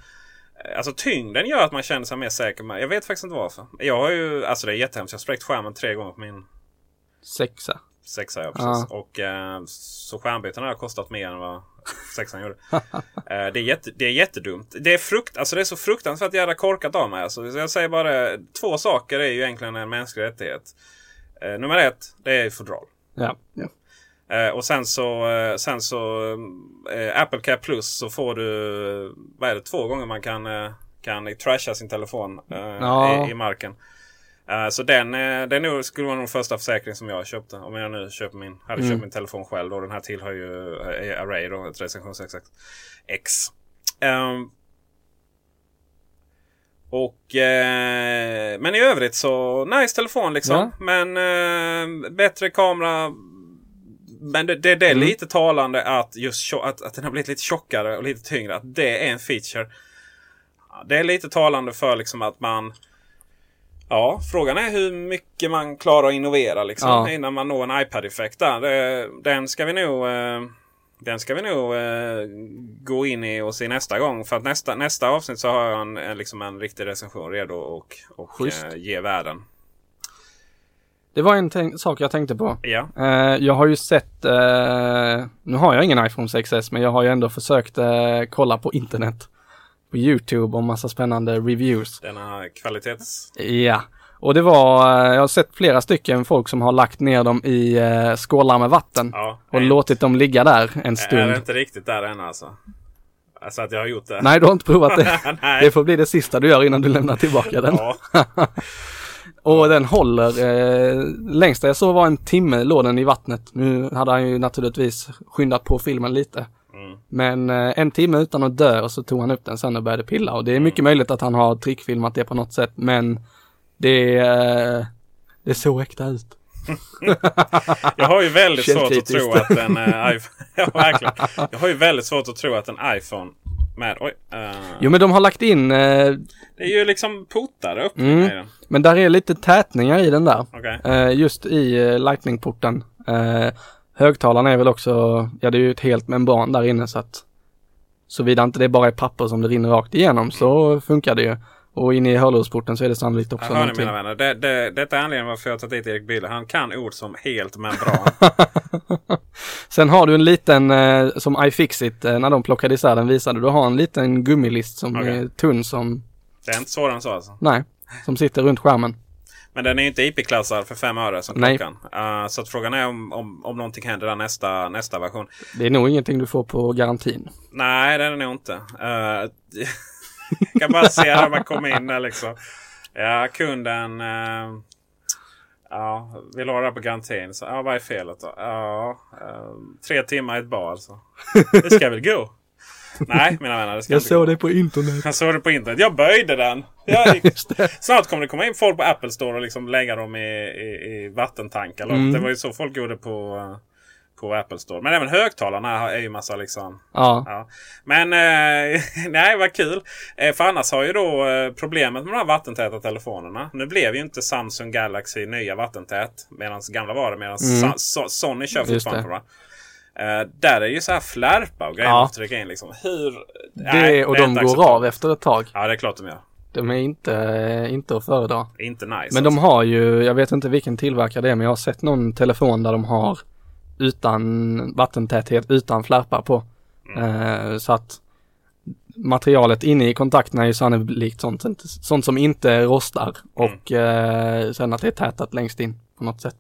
Alltså tyngden gör att man känner sig mer säker. Jag vet faktiskt inte varför. Jag har ju, alltså det är jättehemskt. Jag har spräckt skärmen tre gånger på min Sexa. sexa. Ja, precis. Och eh, så skärmbytena har kostat mer än vad sexan gjorde. eh, det, är jätte, det är jättedumt. Det är, frukt, alltså det är så fruktansvärt jävla korkat av mig. Alltså, så jag säger bara. Två saker är ju egentligen en mänsklig rättighet. Eh, nummer ett, det är fodral. Ja. ja. Eh, och sen så, sen så eh, Apple Care Plus så får du, vad är det, två gånger man kan, kan trasha sin telefon Ja. i, i marken. Eh, så den, eh, den nog, skulle vara nog första försäkring som jag köpte. Om jag nu köper min, hade Mm. köpt min telefon själv. Då. Den här tillhör ju eh, Array då, ett recension 66 X. Ehm, och eh, Men i övrigt så nice telefon liksom. Ja. Men eh, bättre kamera. Men det, det, det är Mm. lite talande att just att, att den har blivit lite tjockare och lite tyngre. Att det är en feature. Det är lite talande för liksom att man Ja, frågan är hur mycket man klarar att innovera liksom, Ja. innan man når en iPad-effekt. där. Den ska vi nog, eh, den ska vi nog eh, gå in i och se nästa gång. För att nästa, nästa avsnitt så har jag en, en, liksom en riktig recension redo och, och eh, ge världen. Det var en sak jag tänkte på. Ja, Eh, jag har ju sett, eh, nu har jag ingen iPhone 6S men jag har ju ändå försökt eh, kolla på internet. På YouTube om massa spännande reviews. denna kvalitets... Ja, och det var, eh, jag har sett flera stycken folk som har lagt ner dem i eh, skålar med vatten. Ja, och nej. låtit dem ligga där en Är det stund. inte riktigt där än alltså? Alltså att jag har gjort det? Nej, du har inte provat det. Det får bli det sista du gör innan du lämnar tillbaka den. Och den håller, eh, längsta jag såg var en timme låg den i vattnet. Nu hade han ju naturligtvis skyndat på filmen lite. Mm. Men eh, en timme utan att dö och så tog han upp den sen och började pilla. Och det är Mm. mycket möjligt att han har trickfilmat det på något sätt. Men det, eh, det såg äkta ut. Jag har ju väldigt svårt att tro att en eh, iPhone... ja, verkligen. Jag har ju väldigt svårt att tro att en iPhone med... Oj. eh, Jo men de har lagt in, eh, Det är ju liksom portar öppningar Mm. i den. men där är lite tätningar i den där. Okej. Eh, just i eh, Lightning-porten. Högtalarna är väl också, ja det är ju ett helt membran där inne så att såvida inte det bara är papper som det rinner rakt igenom så funkar det ju. Och inne i hörlursporten så är det sannolikt också ni någonting. mina vänner. Det, det, detta är anledningen varför jag har tagit dit Erik Bille. Han kan ord som helt membran. Sen har du en liten, eh, som iFixit, eh, när de plockade isär den visade, du har en liten gummilist som Okej. är tunn som, det är inte svårare än så alltså. nej, som sitter runt skärmen. Men den är ju inte IP-klassad för fem öre som Nej. klockan. Eh, så frågan är om, om, om någonting händer där nästa, nästa version. Det är nog ingenting du får på garantin. Nej, det är det nog inte. Uh, kan bara se när man kommer in där liksom. Ja, kunden uh, ja, vill ha det här på garantin. Så, ja, vad är felet då? Ja, eh, tre timmar i ett bar alltså. Det ska väl gå? Nej, mina vänner. Det ska Jag såg det på internet. Jag såg det på internet. Jag böjde den. Jag gick... Snart kommer det komma in folk på Apple Store och liksom lägga dem i, i, i vattentankar. Mm. Det var ju så folk gjorde på, eh, på Apple Store. Men även högtalarna är ju massa liksom... Ja, Ja. Men eh, nej, vad kul. Eh, för annars har ju då eh, problemet med de här vattentäta telefonerna. Nu blev ju inte Samsung Galaxy nya vattentät. Medan gamla var det. Medan Sa- So- Sony kör Mm. Fortfarande det. det. Eh, där är ju så här flärpa och grejer Ja. får trycka in liksom. Hur? det, och de går av efter ett tag. Ja, det är klart de gör. De är inte, inte att föredra. Inte nice. Men de har ju, jag vet inte vilken tillverkare det är, men jag har sett någon telefon där de har utan vattentäthet, utan flärpar på. Mm. Eh, så att materialet inne i kontakterna är ju sannolikt sånt, sånt som inte rostar Mm. och eh, sen att det är tätat längst in på något sätt.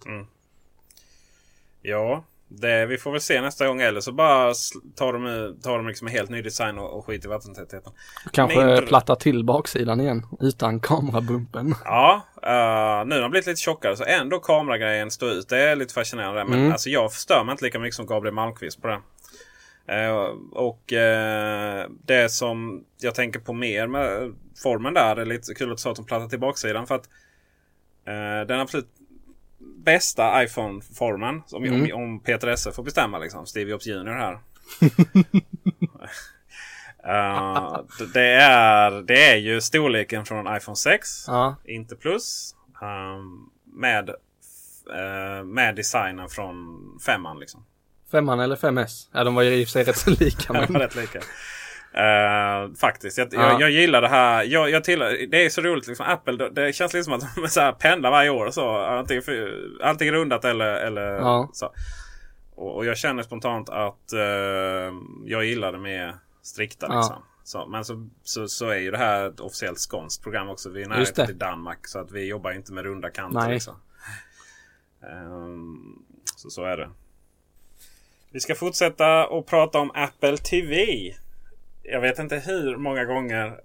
Ja, det, vi får väl se nästa gång. Eller så bara tar de, tar de liksom en helt ny design och, och skiter i vattentätheten. Kanske Mindre- platta till baksidan igen utan kamerabumpen. Ja, uh, nu har de blivit lite tjockare så ändå kameragrejen står ut. Det är lite fascinerande. Men Mm. alltså, jag stör mig inte lika mycket som Gabriel Malmqvist på det. Eh, och eh, det som jag tänker på mer med formen där. Det är lite kul att sa att de plattar till baksidan. För att den absolut bästa iPhone-formen. Om, Mm. om, om Peter Esse får bestämma liksom. Steve Jobs Jr här. Eh, det, är, det är ju storleken från iPhone 6. Ja, Inte plus. ehm, med, eh, med designen från femman liksom. femman eller 5S. Ja, de var ju i och för sig rätt så lika. Var Men... rätt lika. Eh, faktiskt. Jag, Ja. jag, jag gillar det här. Jag, jag tillhör, det är så roligt. Liksom, Apple, det, det känns lite som att de så här pendlar varje år. och Så. Antingen, för, antingen rundat eller, eller Ja. så. Och, och jag känner spontant att eh, jag gillar det mer strikta. Ja. Liksom. Så, men så, så, så är ju det här ett officiellt skånskt program också. Vi är det. till Danmark. Så att vi jobbar inte med runda kanter. Liksom. Ehm, så, så är det. Vi ska fortsätta och prata om Apple TV. Jag vet inte hur många gånger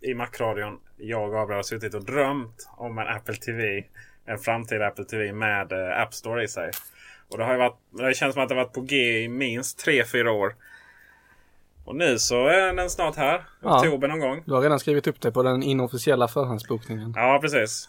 i Macradion jag och Gabriel har suttit och drömt om en Apple TV. En framtida Apple TV med eh, App Store i sig. Och det har ju varit, det känns som att det har varit på G i minst 3-4 år. Och nu så är den snart här. Ja. Oktober någon gång. Du har redan skrivit upp det på den inofficiella förhandsbokningen. Ja, precis.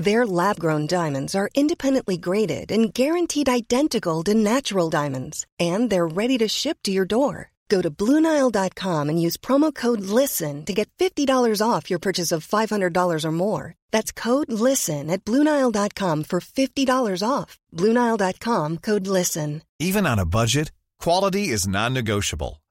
Their lab grown diamonds are independently graded and guaranteed identical to natural diamonds, and they're ready to ship to your door. Go to BlueNile.com and use promo code LISTEN to get $50 off your purchase of $500 or more. That's code LISTEN at BlueNile.com for $50 off. BlueNile.com code LISTEN. Even on a budget, quality is non-negotiable.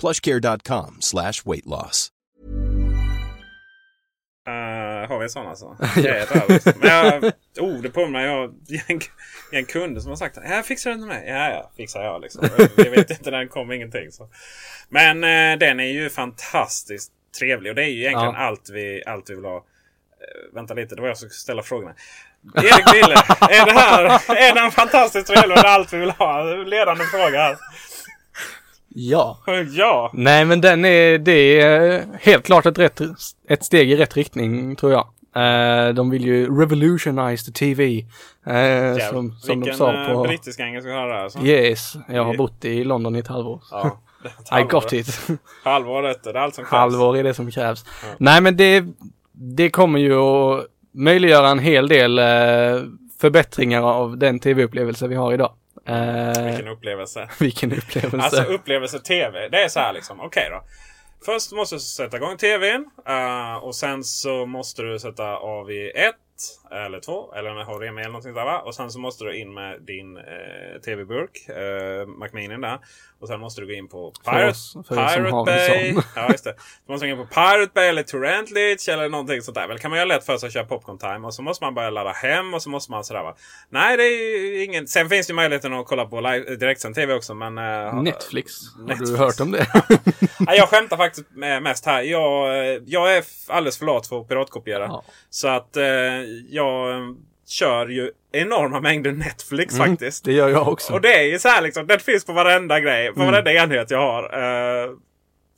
plushcare.com slash weight loss. Uh, har vi en sån alltså? Övrigt. Men jag, oh, det påminner jag om en, en kund som har sagt ja, fixar du med mig? Ja, ja, fixar jag liksom. Jag vet inte, den kom ingenting. Så. Men eh, den är ju fantastiskt trevlig och det är ju egentligen Ja. allt, vi, allt vi vill ha. Eh, vänta lite, det var jag som skulle ställa frågorna. Erik Wille, är det här är den fantastiskt trevlig och allt vi vill ha? Ledande fråga här. Ja. Ja, Nej men den är, det är helt klart ett, rätt, ett steg i rätt riktning tror jag. Eh, de vill ju revolutionize the TV. eh, som som de vilken sa eh, på... brittisk engelska har du där alltså? Yes, jag har bott i London i ett halvår. Ja, det I halvår. got it. Halvår det är allt som krävs. Halvår är det som krävs. Nej men det, det kommer ju att möjliggöra en hel del eh, förbättringar av den tv-upplevelse vi har idag. Eh, Vilken upplevelse. vilken upplevelse. Alltså upplevelse tv. Det är så här liksom. Okej då. Först måste du sätta igång tvn. eh, och sen så måste du sätta av i ett eller två. Eller en HDMI eller någonting där? Och sen så måste du in med din eh, tv-burk. Eh, Macminin där. Och sen måste du gå in på Pirate, oss- Pirate har Bay. Ja, just det. Du måste gå in på Pirate Bay eller Torrentlich eller någonting sånt där. Väl kan man göra lätt för sig att köra Popcorn Time. Och så måste man börja ladda hem och så måste man sådär va. Nej, det är ju ingen... Sen finns det ju möjligheten att kolla på live, direktsänd tv också. Men, eh, Netflix. Har Netflix. du hört om det? Ja, jag skämtar faktiskt mest här. Jag, eh, jag är alldeles för lat för att piratkopiera. Ja. Så att eh, jag eh, kör ju enorma mängder Netflix Mm, faktiskt. Det gör jag också. Och det är ju så här liksom. Den finns på varenda grej. På Mm. varenda enhet jag har. Uh,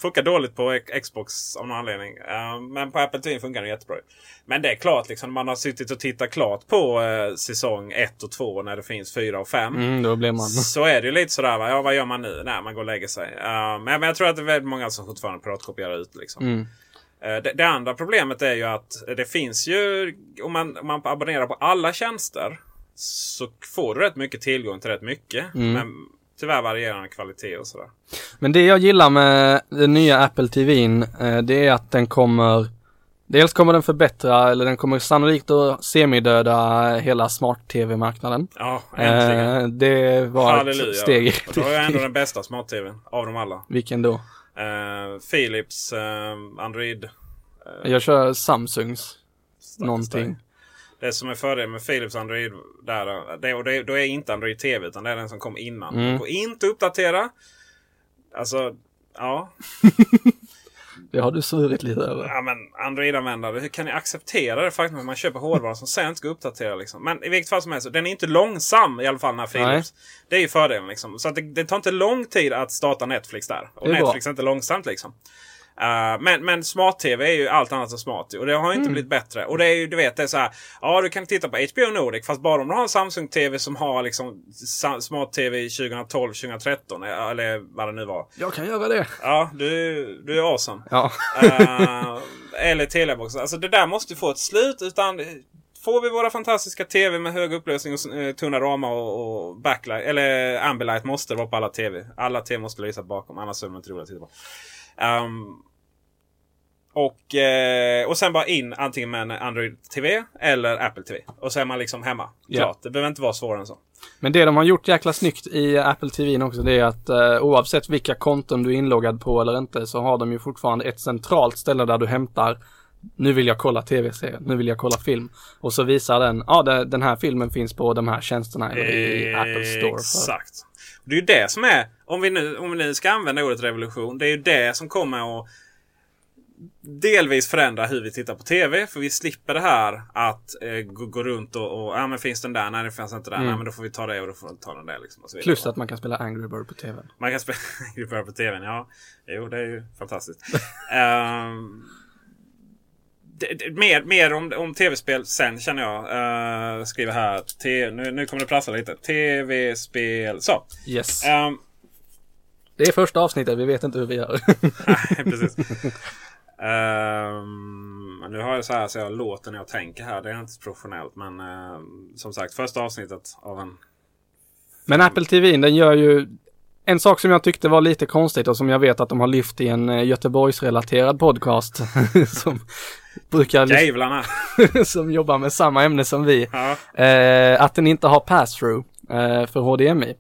funkar dåligt på Xbox av någon anledning. Eh, men på Apple TV funkar det jättebra. Men det är klart liksom. Man har suttit och tittat klart på eh, säsong 1 och 2 när det finns 4 och 5. Mm, då blir man... Så är det ju lite sådär. Va? Ja, vad gör man nu? Nej, man går och lägger sig. Uh, men, men jag tror att det är väldigt många som fortfarande piratkopierar ut. Liksom. Mm. Eh, det, det andra problemet är ju att det finns ju... Om man, om man abonnerar på alla tjänster så får du rätt mycket tillgång till rätt mycket. Mm. Men tyvärr varierande kvalitet och sådär. Men det jag gillar med den nya Apple TVn, eh, det är att den kommer Dels kommer den förbättra, eller den kommer sannolikt att semidöda hela smart-tv-marknaden. Ja, äntligen. Eh, det var Halleluja. ett steg Och då har jag ändå den bästa smart-tvn av dem alla. Vilken då? Eh, Philips eh, Android. eh, Jag kör Samsungs stackars någonting. dig. Det som är fördelen med Philips Android där, det, och det, då är inte Android TV utan det är den som kom innan. Mm. Går inte uppdatera. Alltså, ja. Det har du svurit lite över. ja men Android-användare, hur kan ni acceptera det faktum att man köper hårdvara som sen ska uppdatera? Liksom? Men i vilket fall som helst, den är inte långsam i alla fall den här Philips. Det är ju fördelen. Liksom. Så att det, det tar inte lång tid att starta Netflix där. Och är bra. Netflix är inte långsamt liksom. Uh, men, men smart-tv är ju allt annat än smart. Och det har inte Mm. blivit bättre. Och det är ju, du vet, det är så här. Ja, du kan titta på HBO Nordic. Fast bara om du har en Samsung-TV som har liksom smart-tv i 2012, 2013. Eller vad det nu var. Jag kan göra det. Ja, du, du är awesome. Ja. Eh, eller telebox. Alltså det där måste ju få ett slut. Utan får vi våra fantastiska TV med hög upplösning och uh, tunna ramar och, och backlight. Eller ambilight måste vara på alla TV. Alla TV måste lysa bakom. Annars är de inte roliga att titta på. Ehm, och, eh, och sen bara in antingen med en Android TV eller Apple TV. Och så är man liksom hemma. Ja. Klart, det behöver inte vara svårare än så. Men det de har gjort jäkla snyggt i Apple TVn också det är att eh, oavsett vilka konton du är inloggad på eller inte så har de ju fortfarande ett centralt ställe där du hämtar nu vill jag kolla tv-serier, nu vill jag kolla film. Och så visar den, ja det, den här filmen finns på de här tjänsterna eller i Apple Store. Exakt. Det är ju det som är, om vi, nu, om vi nu ska använda ordet revolution, det är ju det som kommer att delvis förändra hur vi tittar på TV. För vi slipper det här att eh, gå, gå runt och, och ja men finns den där? Nej den finns inte där. Mm. Nej men då får vi ta det och då får vi ta den där. Liksom, och så vidare. Plus att man kan spela Angry Bird på tvn. Man kan spela Angry Bird på TVn. Ja, jo det är ju fantastiskt. Det, det, mer mer om, om tv-spel sen känner jag. Uh, skriver här. Nu, nu kommer det prassla lite. Tv-spel. Så. Yes. Ehm, Det är första avsnittet, vi vet inte hur vi gör. Nej, precis. Ehm, nu har jag så här så jag låter när jag tänker här. Det är inte så professionellt. Men ehm, som sagt, första avsnittet av en... Men Apple TV, den gör ju en sak som jag tyckte var lite konstigt och som jag vet att de har lyft i en eh, Göteborgsrelaterad podcast som brukar Jävlarna! som jobbar med samma ämne som vi. Ja, Eh, att den inte har pass-through eh, för HDMI.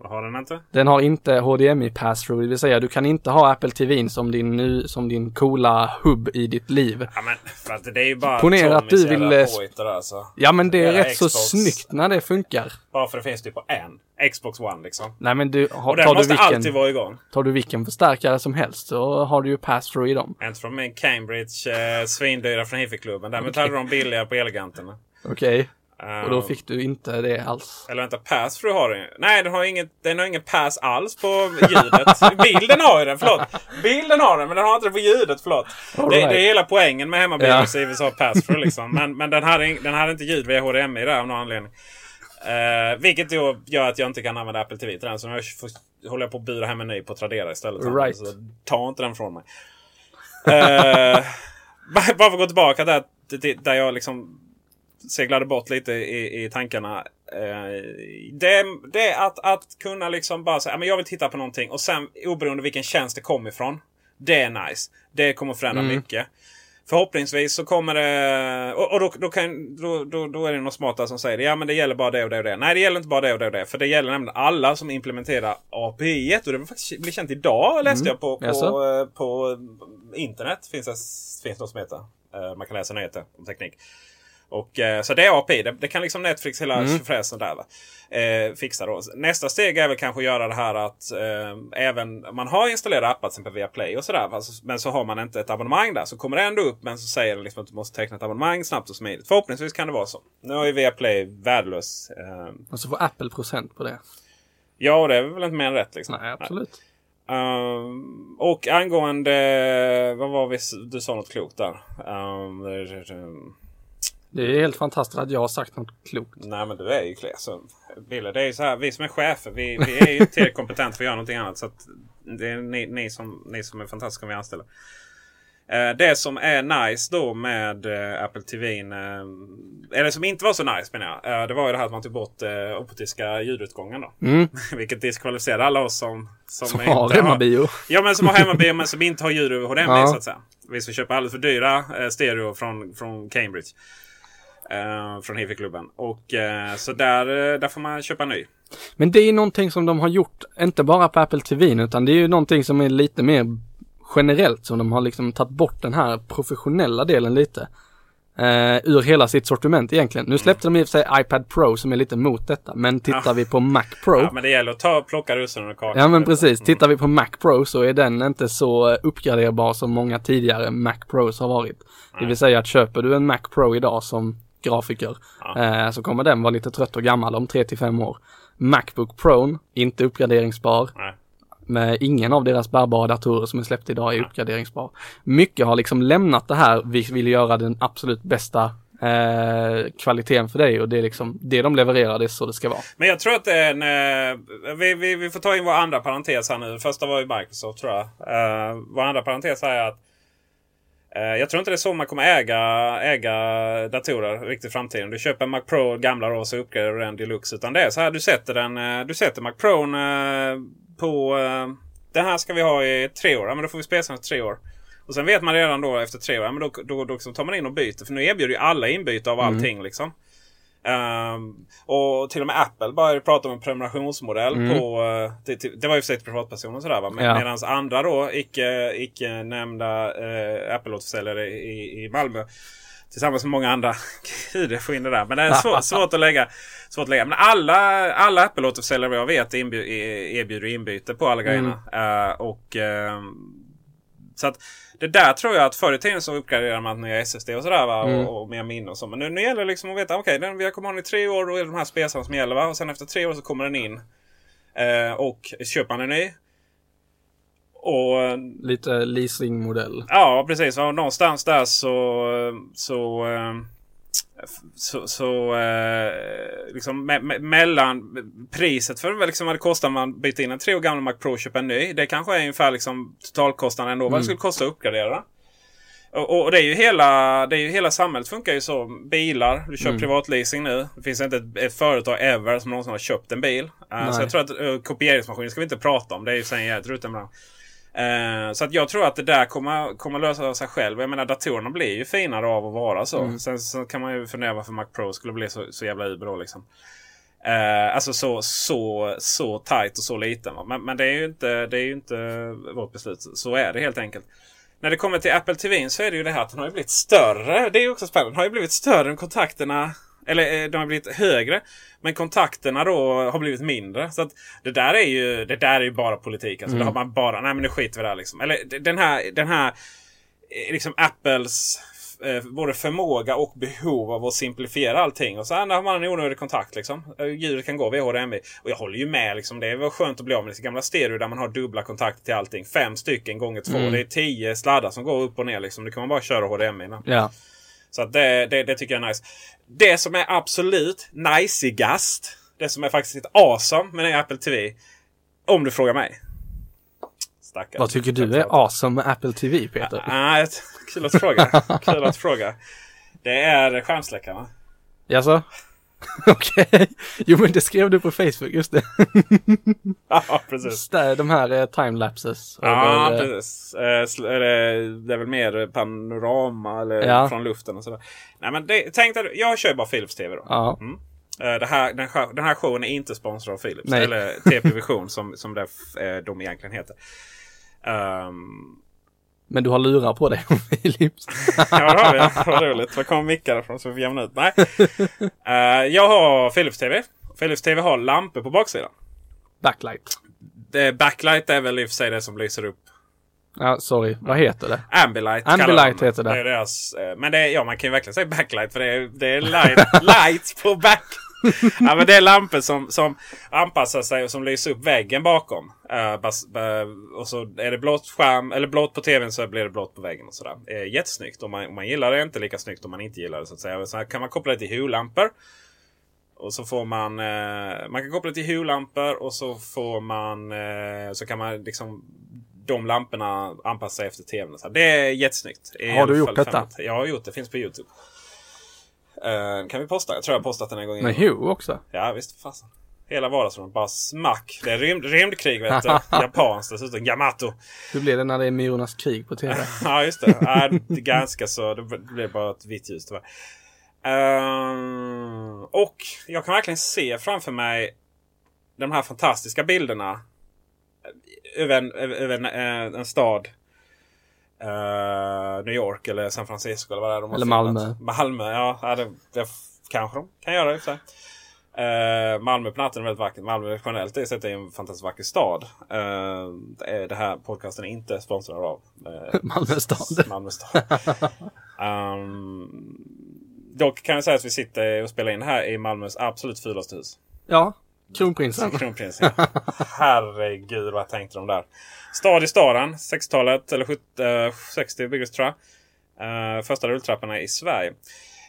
Vad har den inte? Den har inte HDMI pass-through, det vill säga du kan inte ha Apple TVn som din, nu, som din coola hubb i ditt liv. Ja, men för att det är ju bara Ponera att du vill, eh, där, alltså. Ja men det är rätt så Xbox. snyggt när det funkar. Bara för det finns typ på en. Xbox One liksom. Nej men du, har, Och den tar, du måste alltid vilken, vara igång. tar du vilken förstärkare som helst så har du ju pass-through i dem. Inte från min Cambridge, eh, svindyra från Hifi-klubben. Däremot hade de billiga på Eleganterna. Okej. Ehm, Och då fick du inte det alls. Eller vänta, pass för har den ju. Nej, den har, inget, den har ingen pass alls på ljudet. Bilden har ju den, förlåt. Bilden har den, men den har inte det på ljudet, förlåt. Right. det är hela poängen med hemmabios Ja. i USA pass för liksom. Men, men den, hade, den hade inte ljud via HDMI där av någon anledning. Uh, vilket då gör att jag inte kan använda Apple TV till den. Så nu håller jag på att bura hem en ny på Tradera istället. Right. Så ta inte den från mig. Uh, bara för att gå tillbaka där, där jag liksom seglade bort lite i, i tankarna. Eh, det, det är att, att kunna liksom bara säga men jag vill titta på någonting och sen oberoende vilken tjänst det kommer ifrån. Det är nice. Det kommer förändra Mm. mycket. Förhoppningsvis så kommer det... Och, och då, då, kan, då, då, då är det någon smarta som säger ja men det gäller bara det och det och det. Nej det gäller inte bara det och det och det. För det gäller nämligen alla som implementerar API. Och det faktiskt blev känt idag läste Mm. jag på, på, Jaså? eh, på internet. Finns det finns något som heter. Eh, Man kan läsa nyheter om teknik. Och, eh, så det är API. Det, det kan liksom Netflix hela Mm. där va? Eh, fixa då. Nästa steg är väl kanske att göra det här att eh, även man har installerat appar till exempel via Play och sådär. va? Så- Men så har man inte ett abonnemang där. Så kommer det ändå upp men så säger det liksom att du måste teckna ett abonnemang snabbt och smidigt. Förhoppningsvis kan det vara så. Nu är ju Viaplay värdelös. Eh, Och så får Apple procent på det. ja, och det är väl inte mer än rätt liksom. Nej, absolut. Um, och angående, vad var vi, du sa något klokt där. Um, Det är helt fantastiskt att jag har sagt något klokt. Nej men du är ju kles. Så, Bille, det är ju så här, vi som är chefer, vi, vi är ju inte tillräckligt kompetenta för att göra någonting annat. Så det är ni, ni, som, ni som är fantastiska vi anställer. Eh, det som är nice då med eh, Apple TV, eh, eller som inte var så nice menar jag. Det var ju det här att man tog bort optiska ljudutgången då. Mm. Vilket diskvalificerade alla oss som, Som inte har hemmabio. Ja men som har hemmabio men som inte har ljud över HDMI Ja. så att säga. Vi ska köpa alldeles för dyra stereo från, från Cambridge. Eh, från Hifi-klubben. Och eh, så där, eh, där får man köpa ny. Men det är någonting som de har gjort, inte bara på Apple TV utan det är ju någonting som är lite mer generellt som de har liksom tagit bort den här professionella delen lite. Eh, ur hela sitt sortiment egentligen. Nu släppte de i och för sig iPad Pro som är lite mot detta. Men tittar Ja. vi på Mac Pro. Ja, men det gäller att ta, plocka russinen ur kakan. Ja men precis, tittar vi på Mac Pro så är den inte så uppgraderbar som många tidigare Mac Pros har varit. Det vill säga att köper du en Mac Pro idag som grafiker eh, så kommer den vara lite trött och gammal om 3 till 5 år. Macbook Pro, inte uppgraderingsbar. Nej. Med ingen av deras bärbara datorer som är släppt idag är uppgraderingsbar. Mycket har liksom lämnat det här, vi vill göra den absolut bästa eh, kvaliteten för dig och det är liksom det de levererar, det är så det ska vara. Men jag tror att det är en... Eh, vi, vi, vi får ta in vår andra parentes här nu. Första var ju Microsoft tror jag. Eh, vår andra parentes är att jag tror inte det är så man kommer äga, äga datorer riktigt i framtiden. Du köper en Mac Pro gamla då och så uppgraderar du den deluxe. Utan det är så här du sätter den. eh, Du sätter Mac Pro eh, på... Eh, den här ska vi ha i tre år. Ja, men då får vi spela den i tre år. Och sen vet man redan då efter tre år. Ja, men då, då, då liksom tar man in och byter. För nu erbjuder ju alla inbyte av Mm. allting liksom. Ehm, och till och med Apple började prata om en prenumerationsmodell Mm. på... eh, Det, det var ju för sig till privatpersoner sådär va. Men, Ja. Medan andra då, icke, icke nämnda eh, Apple-återförsäljare i, i Malmö. Tillsammans med många andra. Gud, jag får in det där. Men det är svår, svårt att lägga. Svårt att lägga. Men alla, alla Apple-återförsäljare jag vet inbjud, erbjuder inbyte på alla grejerna. Eh, och ehm, så att det där tror jag att förr i tiden så uppgraderade man nya SSD och sådär va. Mm. Och, och mer minne och så. Men nu, nu gäller det liksom att veta. Okej, den vi har kommit ha den i tre år. Då är det de här spesarna som gäller va. Och sen efter tre år så kommer den in. Eh, och köper man en ny. Och eh, Lite leasingmodell. Ja, precis. Och någonstans där så... Så... eh, Så, så eh, liksom me, me, mellan priset för liksom vad det kostar man byter in en tre år gammal Mac Pro och köper en ny. Det kanske är ungefär liksom totalkostnaden ändå. Vad det Mm. skulle kosta att uppgradera. Och, och det är ju hela, det är ju hela samhället funkar ju så. Bilar, du kör Mm. privatleasing nu. Det finns inte ett, ett företag ever som någonsin har köpt en bil. Uh, så jag tror att uh, kopieringsmaskiner ska vi inte prata om. Det är ju sen jävligt rutten bransch. Eh, så att jag tror att det där kommer, kommer lösa sig själv. Jag menar datorerna blir ju finare av att vara så. Mm. Sen så kan man ju fundera varför Mac Pro skulle bli så, så jävla uber då liksom. Eh, alltså så, så, så tight och så liten. Men, men det är ju inte, det är ju inte vårt beslut. Så är det helt enkelt. När det kommer till Apple TV så är det ju det här att den har ju blivit större. Det är ju också spännande. Den har ju blivit större än kontakterna. Eller eh, de har blivit högre. Men kontakterna då har blivit mindre. Så att det där är ju, det där är ju bara politik. Alltså, Mm. Det har man bara, nej men nu skiter vi där liksom. Eller den här, den här eh, liksom Apples eh, både förmåga och behov av att simplifiera allting. Och så här, har man en onödig kontakt liksom. Eh, Ljudet kan gå via HDMI. Och jag håller ju med liksom. Det är väl skönt att bli av med sin gamla stereo där man har dubbla kontakter till allting. Fem stycken gånger två. Mm. Det är tio sladdar som går upp och ner liksom. Det kan man bara köra HDMI. Ja. Så det, det, det tycker jag är nice. Det som är absolut najsigast. Det som är faktiskt lite awesome med den Apple TV. Om du frågar mig. Stackare. Vad tycker du är awesome med Apple TV Peter? Ah, ett- kul att fråga. kul att fråga. Det är skärmsläckarna. Jaså? Okej. Jo men det skrev du på Facebook, just det. Ja, precis. De här eh, timelapses. Ja, över, eh, precis. Eh, det, är väl mer panorama eller Ja. från luften och sådär. Nej, men det, tänk dig, jag kör bara Philips TV då. Ja. Mm. Eh, Det här, den, här, den här showen är inte sponsrad av Philips. Nej. Eller TP Vision som, som det, de egentligen heter. Ehm, Men du har lurar på dig Philips. ja, det har vi. Vad roligt. Var kommer mickar ifrån så vi får jämna ut? Nej. Eh, jag har Philips TV. Philips TV har lampor på baksidan. Backlight. Det, backlight är väl i och för sig det som lyser upp Ja, sorry. Vad heter det? Ambilight. Ambilight de heter det. det deras, eh, men det ja, man kan ju verkligen säga backlight för det är, det är light, light på back. ja, men det är lampor som, som anpassar sig och som lyser upp väggen bakom. Bas, eh, och så är det blått skärm, eller blått på tvn så blir det blått på väggen och sådär. Uh, jättesnyggt. Om man, om man gillar det inte lika snyggt om man inte gillar det så att säga. Så kan man koppla det till hue-lampor. Och så får man, eh, man kan koppla det till hue-lampor och så får man, så kan man liksom de lamporna anpassa sig efter tvn. Så. Det är jättesnyggt. Har du gjort detta? Jag har gjort det. Finns på Youtube. Eh, kan vi posta? Jag tror jag postat den en gång Med innan. Hue också? Ja visst. Fasen. Hela vardagsrummet bara smack. Det är rymd, rymdkrig vet du. Japanskt dessutom. Yamato. Hur blir det när det är Myrornas krig på tv? ja just det. Ja, det är ganska så. Det blev bara ett vitt ljus tyvärr. Ehm, och jag kan verkligen se framför mig de här fantastiska bilderna. Över en, över över en, eh, en stad. Eh, New York eller San Francisco eller vad det är de har Eller. Malmö. Malmö, ja. det, det kanske de kan göra i och för sig. Eh, Malmö på natten är väldigt vackert. Malmö generellt är sett är en fantastiskt vacker stad. Eh, det det här podcasten är inte sponsrad av eh, Malmö stad. Malmö stad. Ehm, dock kan jag säga att vi sitter och spelar in här i Malmös absolut fulaste hus. Ja, Kronprinsen. Kronprinsen. Herregud vad tänkte de där. Stad i staden. 60-talet eller 70, eh, 60 byggdes tror jag. Eh, första rulltrapporna i Sverige.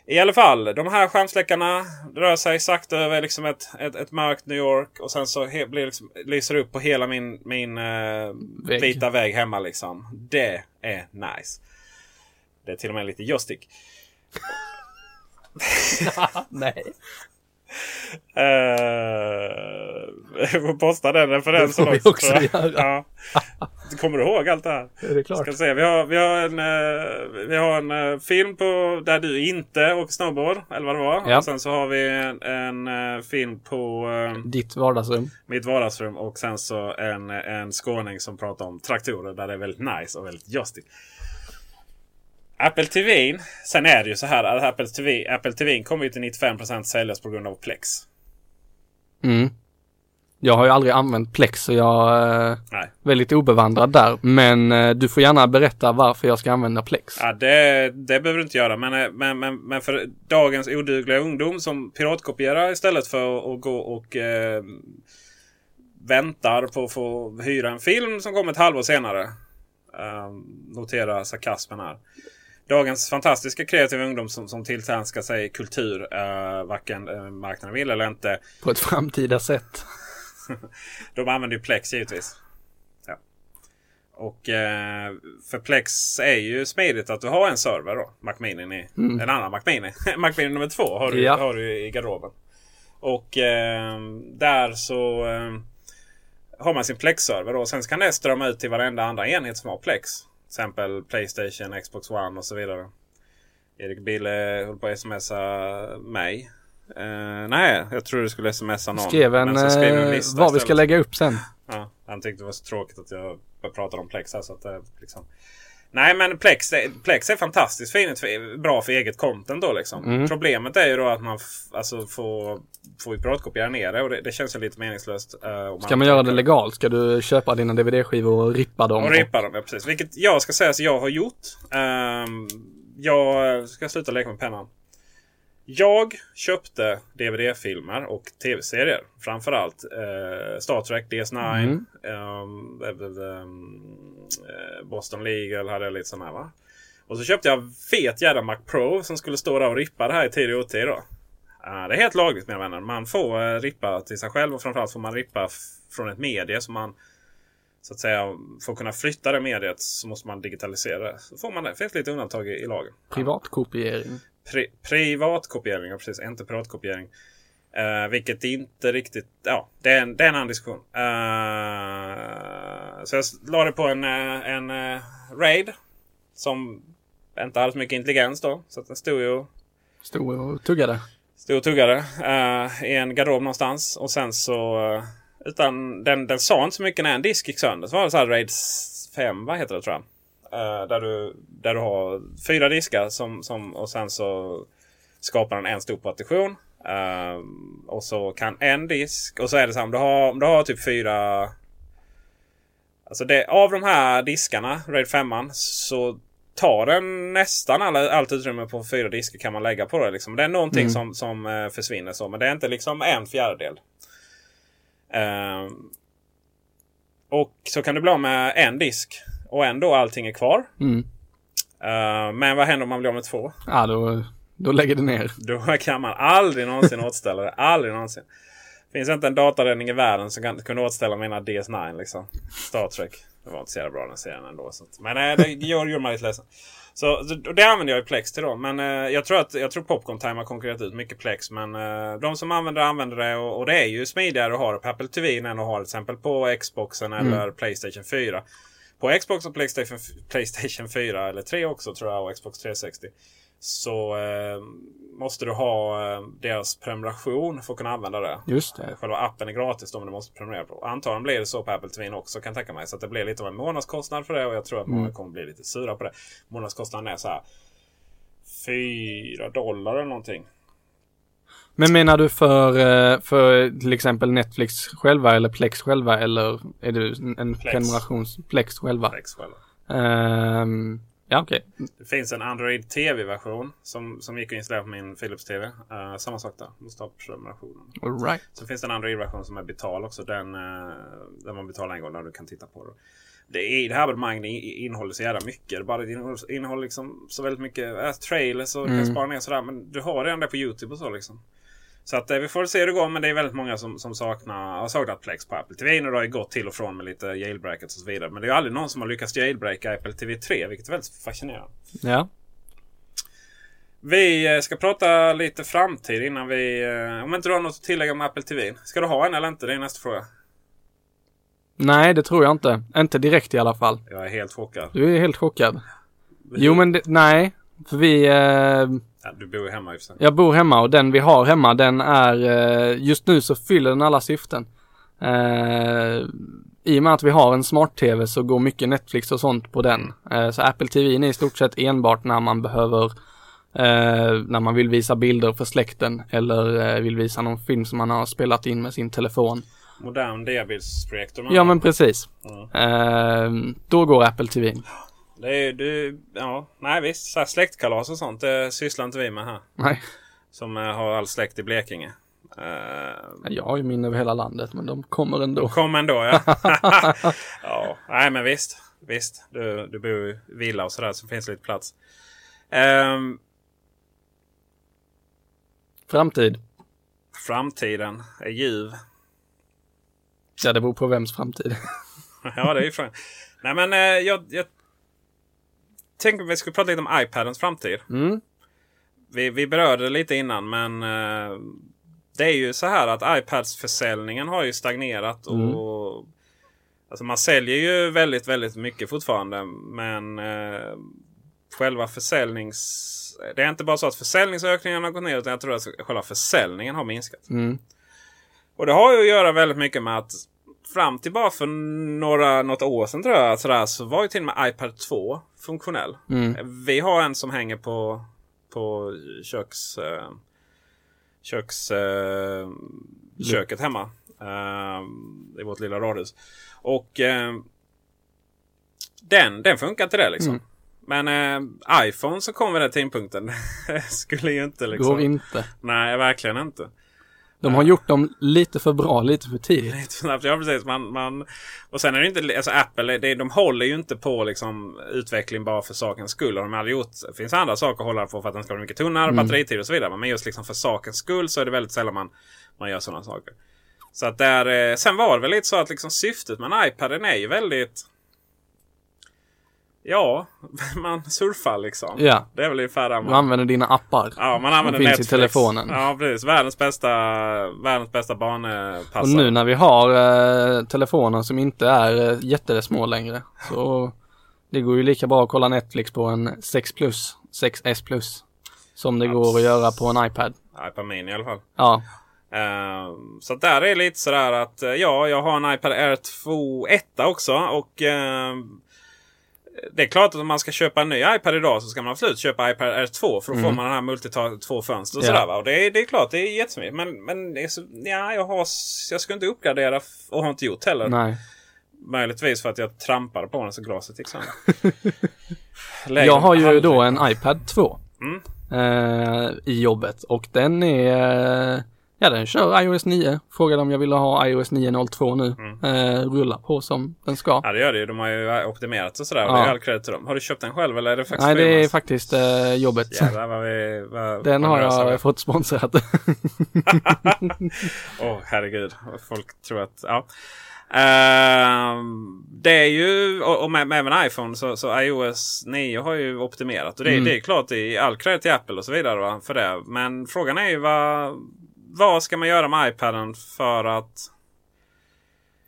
I alla fall, de här skärmsläckarna rör sig sakta över liksom ett, ett, ett mörkt New York. Och sen så he, blir liksom, lyser upp på hela min, min eh, Vägg. vita vägg hemma. Liksom. Det är nice. Det är till och med lite joystick. Nej. Uh, vi får posta den referensen Det får vi också. också jag. Ja. Kommer du ihåg allt det här? Det är klart. Ska se, vi har, vi har en, eh, vi har en eh, film på där du inte åker snowboard. Eller vad det var. Ja. Och sen så har vi en, en film på Ditt vardagsrum. mitt vardagsrum. Och sen så en, en skåning som pratar om traktorer där det är väldigt nice och väldigt joystick. Apple TV. Sen är det ju så här att Apple TV, Apple TV kommer ju till 95% säljas på grund av Plex. Mm. Jag har ju aldrig använt Plex så jag är Nej. väldigt obevandrad där. Men eh, du får gärna berätta varför jag ska använda Plex. Ja, det, det behöver du inte göra. Men, eh, men, men, men för dagens odugliga ungdom som piratkopierar istället för att gå och eh, väntar på att få hyra en film som kommer ett halvår senare. Eh, notera sarkasmen här. Dagens fantastiska kreativa ungdom som, som tilltänskar sig kultur, eh, varken eh, marknaden vill eller inte. På ett framtida sätt. De använder ju Plex givetvis. Ja. Och eh, för Plex är ju smidigt att du har en server då. Mac Mini i, Mm. En annan Mac Mini. Mac Mini nummer två har du, Ja. har du i garderoben. Och där så har man sin Plex-server. då. Sen kan det strömma ut till varenda andra enhet som har Plex. Till exempel Playstation, Xbox One och så vidare. Erik Bille håller på att smsa mig. Eh, nej, jag tror du skulle smsa någon. Skrev en, Men skrev en eh, lista vad vi ska lägga upp sen. Ja, han tyckte det var så tråkigt att jag började prata om Plex. här, Så att, det liksom... Nej men Plex, Plex är fantastiskt fint, för- bra för eget content då liksom. Mm. Problemet är ju då att man alltså, får, får ju piratkopiera ner det och det, det känns ju lite meningslöst. eh, om Ska man göra det legalt? Ska du köpa dina DVD-skivor och rippa dem? Och rippa dem, ja precis. Vilket jag ska säga att jag har gjort. Ehm, jag ska sluta leka med pennan. Jag köpte DVD-filmer och tv-serier. Framförallt eh, Star Trek, DS9, Mm. eh, Boston Legal hade jag lite sådana här va. Och så köpte jag fet jävla Mac Pro som skulle stå där och rippa det här i tid och otid då. Eh, det är helt lagligt mina vänner. Man får uh, rippa till sig själv och framförallt får man rippa från ett medie som man så att säga för att kunna flytta det mediet så måste man digitalisera det. Så får man det. finns lite undantag i, i lagen. Privatkopiering. Pri, privatkopiering, ja, precis, inte piratkopiering. Uh, vilket inte riktigt... Ja, det är en, det är en annan diskussion. Uh, så jag la det på en, en uh, RAID. Som inte så mycket intelligens då. Så att den stod ju... Stod och tuggade. Stod och tuggade uh, i en garderob någonstans. Och sen så... Uh, utan den, den sa inte så mycket när en disk gick sönder. Så var det så här RAID 5, vad heter det tror jag. Uh, där, du, där du har fyra diskar som, som, och sen så skapar den en stor partition. Uh, och så kan en disk och så är det så här om du har, om du har typ fyra Alltså det, av de här diskarna, RAID 5 så tar den nästan alla, allt utrymme på fyra diskar kan man lägga på det. Liksom. Det är någonting mm. som, som uh, försvinner så. Men det är inte liksom en fjärdedel. Uh, och så kan du bli av med en disk. Och ändå allting är kvar. Mm. Uh, men vad händer om man blir av med två? Ja, då, då lägger det ner. Då kan man aldrig någonsin återställa det. Aldrig någonsin. Finns inte en dataräddning i världen som kan kunna återställa mina DS9 liksom. Star Trek. Det var inte så jävla bra den serien ändå. Så. Men äh, det gjorde mig lite ledsen. Så det använder jag i Plex till då. Men eh, jag tror att jag tror Popcorn Time har konkurrerat ut mycket Plex. Men eh, de som använder det använder det. Och, och, det är ju smidigare att ha det på Apple TV än att ha det till exempel på Xboxen mm. eller Playstation 4. På Xbox och Playstation, Playstation 4 eller 3 också tror jag och Xbox 360 så eh, måste du ha eh, deras prenumeration för att kunna använda det. Just det. Själva appen är gratis då, men du måste prenumerera på. Antagligen blir det så på Apple TV också kan jag tänka mig. Så att det blir lite av en månadskostnad för det och jag tror att många mm. kommer bli lite sura på det. Månadskostnaden är så här 4 dollar eller någonting. Men menar du för, eh, för till exempel Netflix själva eller Plex själva eller är det en Plex. prenumerations Plex själva? Plex själva. Um, Ja, okej. Okay. Det finns en Android TV-version som, som gick att installera på min Philips TV. Uh, samma sak där. Måste ha prenumerationen. All right. Så finns det en Android-version som är betal också. Den, uh, där man betalar en gång när du kan titta på det. Det, är, det här abonnemanget innehåller så jävla mycket. Det bara innehåller, innehåller liksom så väldigt mycket äh, trailers och mm. kan spara ner sådär. Men du har redan det på YouTube och så liksom. Så att eh, vi får se hur det går. Men det är väldigt många som, som saknar, har saknat Plex på Apple TV. Det har ju gått till och från med lite jailbreakets och så vidare. Men det är ju aldrig någon som har lyckats jailbreaka Apple TV 3. Vilket är väldigt fascinerande. Ja. Vi eh, ska prata lite framtid innan vi... Om inte du har något att tillägga om Apple TV. Ska du ha en eller inte? Det är nästa fråga. Nej, det tror jag inte. Inte direkt i alla fall. Jag är helt chockad. Du är helt chockad. Jo, men det, nej. För vi... Eh, Ja, du bor hemma i och Jag bor hemma och den vi har hemma den är, eh, just nu så fyller den alla syften. Uh, I och med att vi har en smart-tv så går mycket Netflix och sånt på den. Uh, så Apple TV är i stort sett enbart när man behöver, uh, när man vill visa bilder för släkten eller vill visa någon film som man har spelat in med sin telefon. Modern diabildsprojektor. Ja men precis. Mm. då går Apple TV. Det är du, ja, nej visst. Så släktkalas och sånt det sysslar inte vi med här. Nej. Som uh, har all släkt i Blekinge. Uh, jag har ju min över hela landet men de kommer ändå. De kommer ändå ja. ja, nej men visst. Visst, du, du bor i villa och sådär så finns det lite plats. Um, Framtid. Framtiden är ljuv. Ja, det beror på vems framtid. ja, det är ju frågan. Nej men uh, jag, jag tänkte att vi skulle prata lite om iPadens framtid. Mm. Vi, vi berörde det lite innan men uh, det är ju så här att iPads försäljningen har ju stagnerat. Mm. och Alltså man säljer ju väldigt, väldigt mycket fortfarande. Men uh, själva försäljnings... Det är inte bara så att försäljningsökningen har gått ner utan jag tror att själva försäljningen har minskat. Mm. Och det har ju att göra väldigt mycket med att fram till bara för några, något år sedan tror jag sådär, så var ju till och med iPad 2 funktionell. Mm. Vi har en som hänger på, på köks, eh, köks, eh, köket hemma. Eh, I vårt lilla radhus. Och den, den funkar till det liksom. Mm. Men eh, iPhone som kom vid den tidpunkten skulle ju inte liksom... Går inte. Nej, verkligen inte. De har gjort dem lite för bra, lite för tidigt. Lite för snabbt, ja precis. Man, man, och sen är det inte, alltså Apple, det, de håller ju inte på liksom utveckling bara för sakens skull. Och de har gjort, det finns andra saker att hålla på för att den ska bli mycket tunnare, mm. batteritid och så vidare. Men just liksom för sakens skull så är det väldigt sällan man, man gör sådana saker. Så att där, eh, sen var det väl lite så att liksom syftet med en iPad är ju väldigt Ja, man surfar liksom. Ja. Det är väl ungefär där Du man... använder dina appar. Ja, man använder finns Netflix. i telefonen. Ja, precis. Världens bästa, världens bästa barnpassare. Och nu när vi har eh, telefoner som inte är eh, jättesmå längre. Så det går ju lika bra att kolla Netflix på en 6 plus, 6S plus. Som det går att göra på en iPad. iPad Mini i alla fall. Ja, Eh, så där är lite sådär att eh, ja, jag har en iPad Air 2 1 också. Och eh, det är klart att om man ska köpa en ny iPad idag så ska man absolut köpa iPad Air 2. För då får Mm. man den här multitask två fönster och Ja. sådär. Va? Och det är, det är klart, det är jättesmidigt. Men, men ja, jag, har, jag ska inte uppgradera och har inte gjort heller. nej. Möjligtvis för att jag trampade på den så glaset gick sönder. Jag har ju halvvägs. då en iPad 2. Mm. Eh, I jobbet och den är, ja den kör iOS 9. Frågade om jag ville ha iOS 9.02 nu. Eh, rullar på som den ska. Mm. Ja det gör det ju. De har ju optimerat och sådär. Ja. Det är all credit till dem. Har du köpt den själv eller är det faktiskt Nej det är faktiskt eh, jobbet. Jävlar vad vi... Vad, Den har jag fått sponsrat. Åh herregud. Folk tror att... Ja. Ehm, det är ju, och, och med, med även iPhone så, så iOS 9 har ju optimerat. Och det, Mm. det är klart, är all credit till Apple och så vidare va, för det. Men frågan är ju vad, vad ska man göra med iPaden för att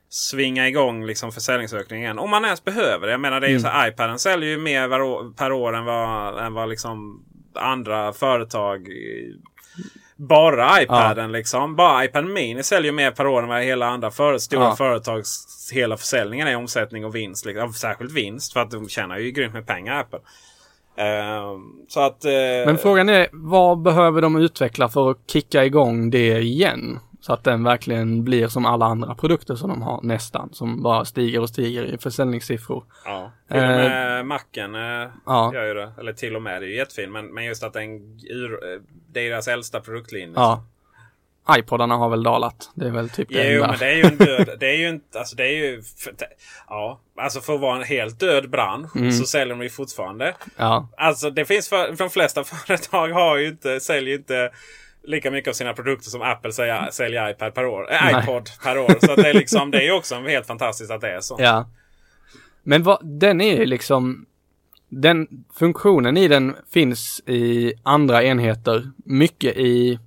svinga igång liksom försäljningsökningen. Om man ens behöver det. Jag menar det är ju Mm. så här, iPaden säljer ju mer per år, än vad, än vad liksom andra företag bara iPaden liksom. Bara iPad Mini säljer mer per år än vad hela andra för, stora Ja. företags hela försäljningen är omsättning och vinst. Liksom. Ja, Särskilt vinst för att de tjänar ju grymt med pengar Apple. Ehm, så att... eh, Men frågan är, vad behöver de utveckla för att kicka igång det igen? Så att den verkligen blir som alla andra produkter som de har nästan. Som bara stiger och stiger i försäljningssiffror. Ja, till och med Macen eh, ja. gör ju det. Eller till och med, det är ju jättefin. Men, men just att den ur, eh, det är deras äldsta produktlinje. Ja. iPodarna har väl dalat. Det är väl typ det Jo, enda. men det är ju en död. Det är ju inte, alltså det är ju... För, ja, alltså för att vara en helt död bransch Mm. så säljer de ju fortfarande. Ja. Alltså det finns för, de flesta företag har ju inte, säljer inte lika mycket av sina produkter som Apple säljer, säljer iPad per år, äh, iPod per år. Så det är liksom, det är ju också helt fantastiskt att det är så. Ja. Men vad, den är ju liksom, den funktionen i den finns i andra enheter, mycket i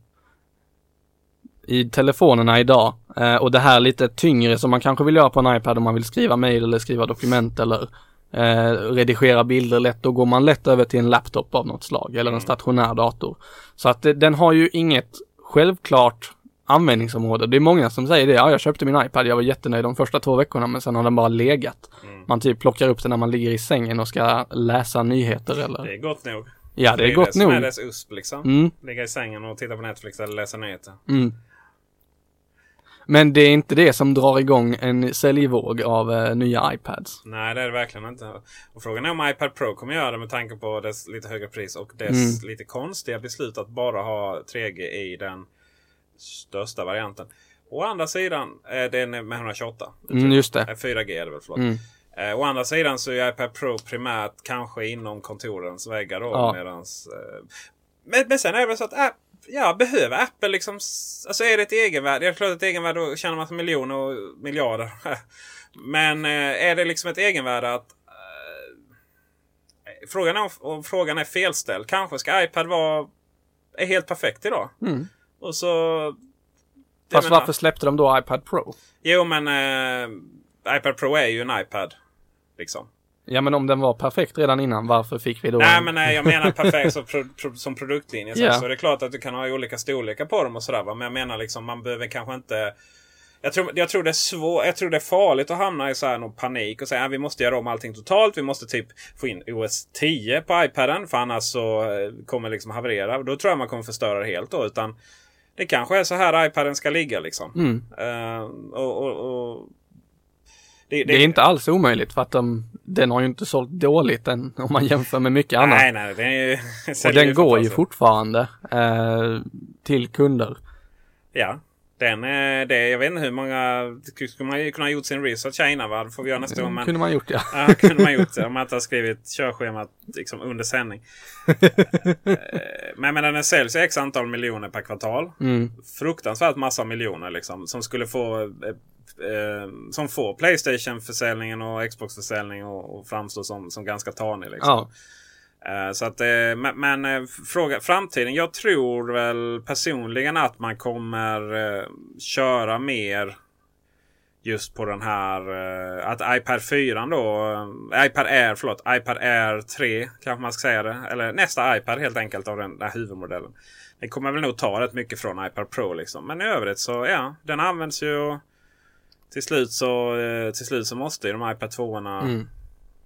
i telefonerna idag. Eh, och det här lite tyngre som man kanske vill göra på en iPad om man vill skriva mejl eller skriva dokument eller eh, redigera bilder lätt. Då går man lätt över till en laptop av något slag eller en stationär dator. Så att eh, den har ju inget självklart användningsområde. Det är många som säger det. Ja, jag köpte min iPad. Jag var jättenöjd de första två veckorna men sen har den bara legat. Man typ plockar upp den när man ligger i sängen och ska läsa nyheter eller Det är gott nog. Ja, det är det gott som nog. är dess USP liksom. Mm. Ligga i sängen och titta på Netflix eller läsa nyheter. Mm. Men det är inte det som drar igång en säljvåg av eh, nya iPads. Nej, det är det verkligen inte. Och frågan är om iPad Pro kommer göra det med tanke på dess lite högre pris och dess Mm. lite konstiga beslut att bara ha 3G i den största varianten. Å andra sidan, eh, den är med 128. Mm, just det. Eh, 4G är det väl, förlåt. Mm. Eh, å andra sidan så är iPad Pro primärt kanske inom kontorens väggar då. Ja. Medans, eh, men, men sen är det väl så att äh, ja, behöver Apple liksom... Alltså är det ett egenvärde? Är klart ett egenvärde då tjänar man miljoner och miljarder. men eh, är det liksom ett egenvärde att... Eh, frågan är om, om frågan är felställd. Kanske ska iPad vara är helt perfekt idag. Mm. Och så... Fast menar- varför släppte de då iPad Pro? Jo men eh, iPad Pro är ju en iPad. Liksom. Ja men om den var perfekt redan innan, varför fick vi då Nej en... men nej, jag menar perfekt som, pro, pro, som produktlinje. Så, Ja. så är det klart att du kan ha olika storlekar på dem och sådär. Men jag menar liksom man behöver kanske inte... Jag tror, jag tror det är svårt, jag tror det är farligt att hamna i så här någon panik och säga att vi måste göra om allting totalt. Vi måste typ få in OS 10 på iPaden för annars så eh, kommer det liksom haverera. Då tror jag man kommer förstöra det helt då. Utan det kanske är så här iPaden ska ligga liksom. Mm. Eh, och, och, och det, Det är inte alls omöjligt för att de, den har ju inte sålt dåligt än om man jämför med mycket annat. Nej, nej, den är. Och den går ju fortfarande eh, till kunder. Ja. Den, eh, det, jag vet inte hur många... Skulle man kunna ha gjort sin research här innan va? Det får vi göra nästa gång. Men, kunde man gjort ja. ja. kunde man gjort det. Om man inte har skrivit körschemat liksom under sändning. Eh, men, men den säljs x antal miljoner per kvartal. Mm. Fruktansvärt massa miljoner liksom. Som skulle få eh, som får Playstation-försäljningen och Xbox-försäljningen och, och framstå som, som ganska tanig. Liksom. Ja. Eh, så att, eh, men fråga framtiden. Jag tror väl personligen att man kommer köra mer just på den här att iPad 4 då, iPad Air, förlåt, iPad Air 3 kanske man ska säga det. Eller nästa iPad helt enkelt av den där huvudmodellen. Det kommer väl nog ta rätt mycket från iPad Pro liksom. Men i övrigt så ja, den används ju till slut så, eh, till slut så måste ju de iPad 2 orna Mm.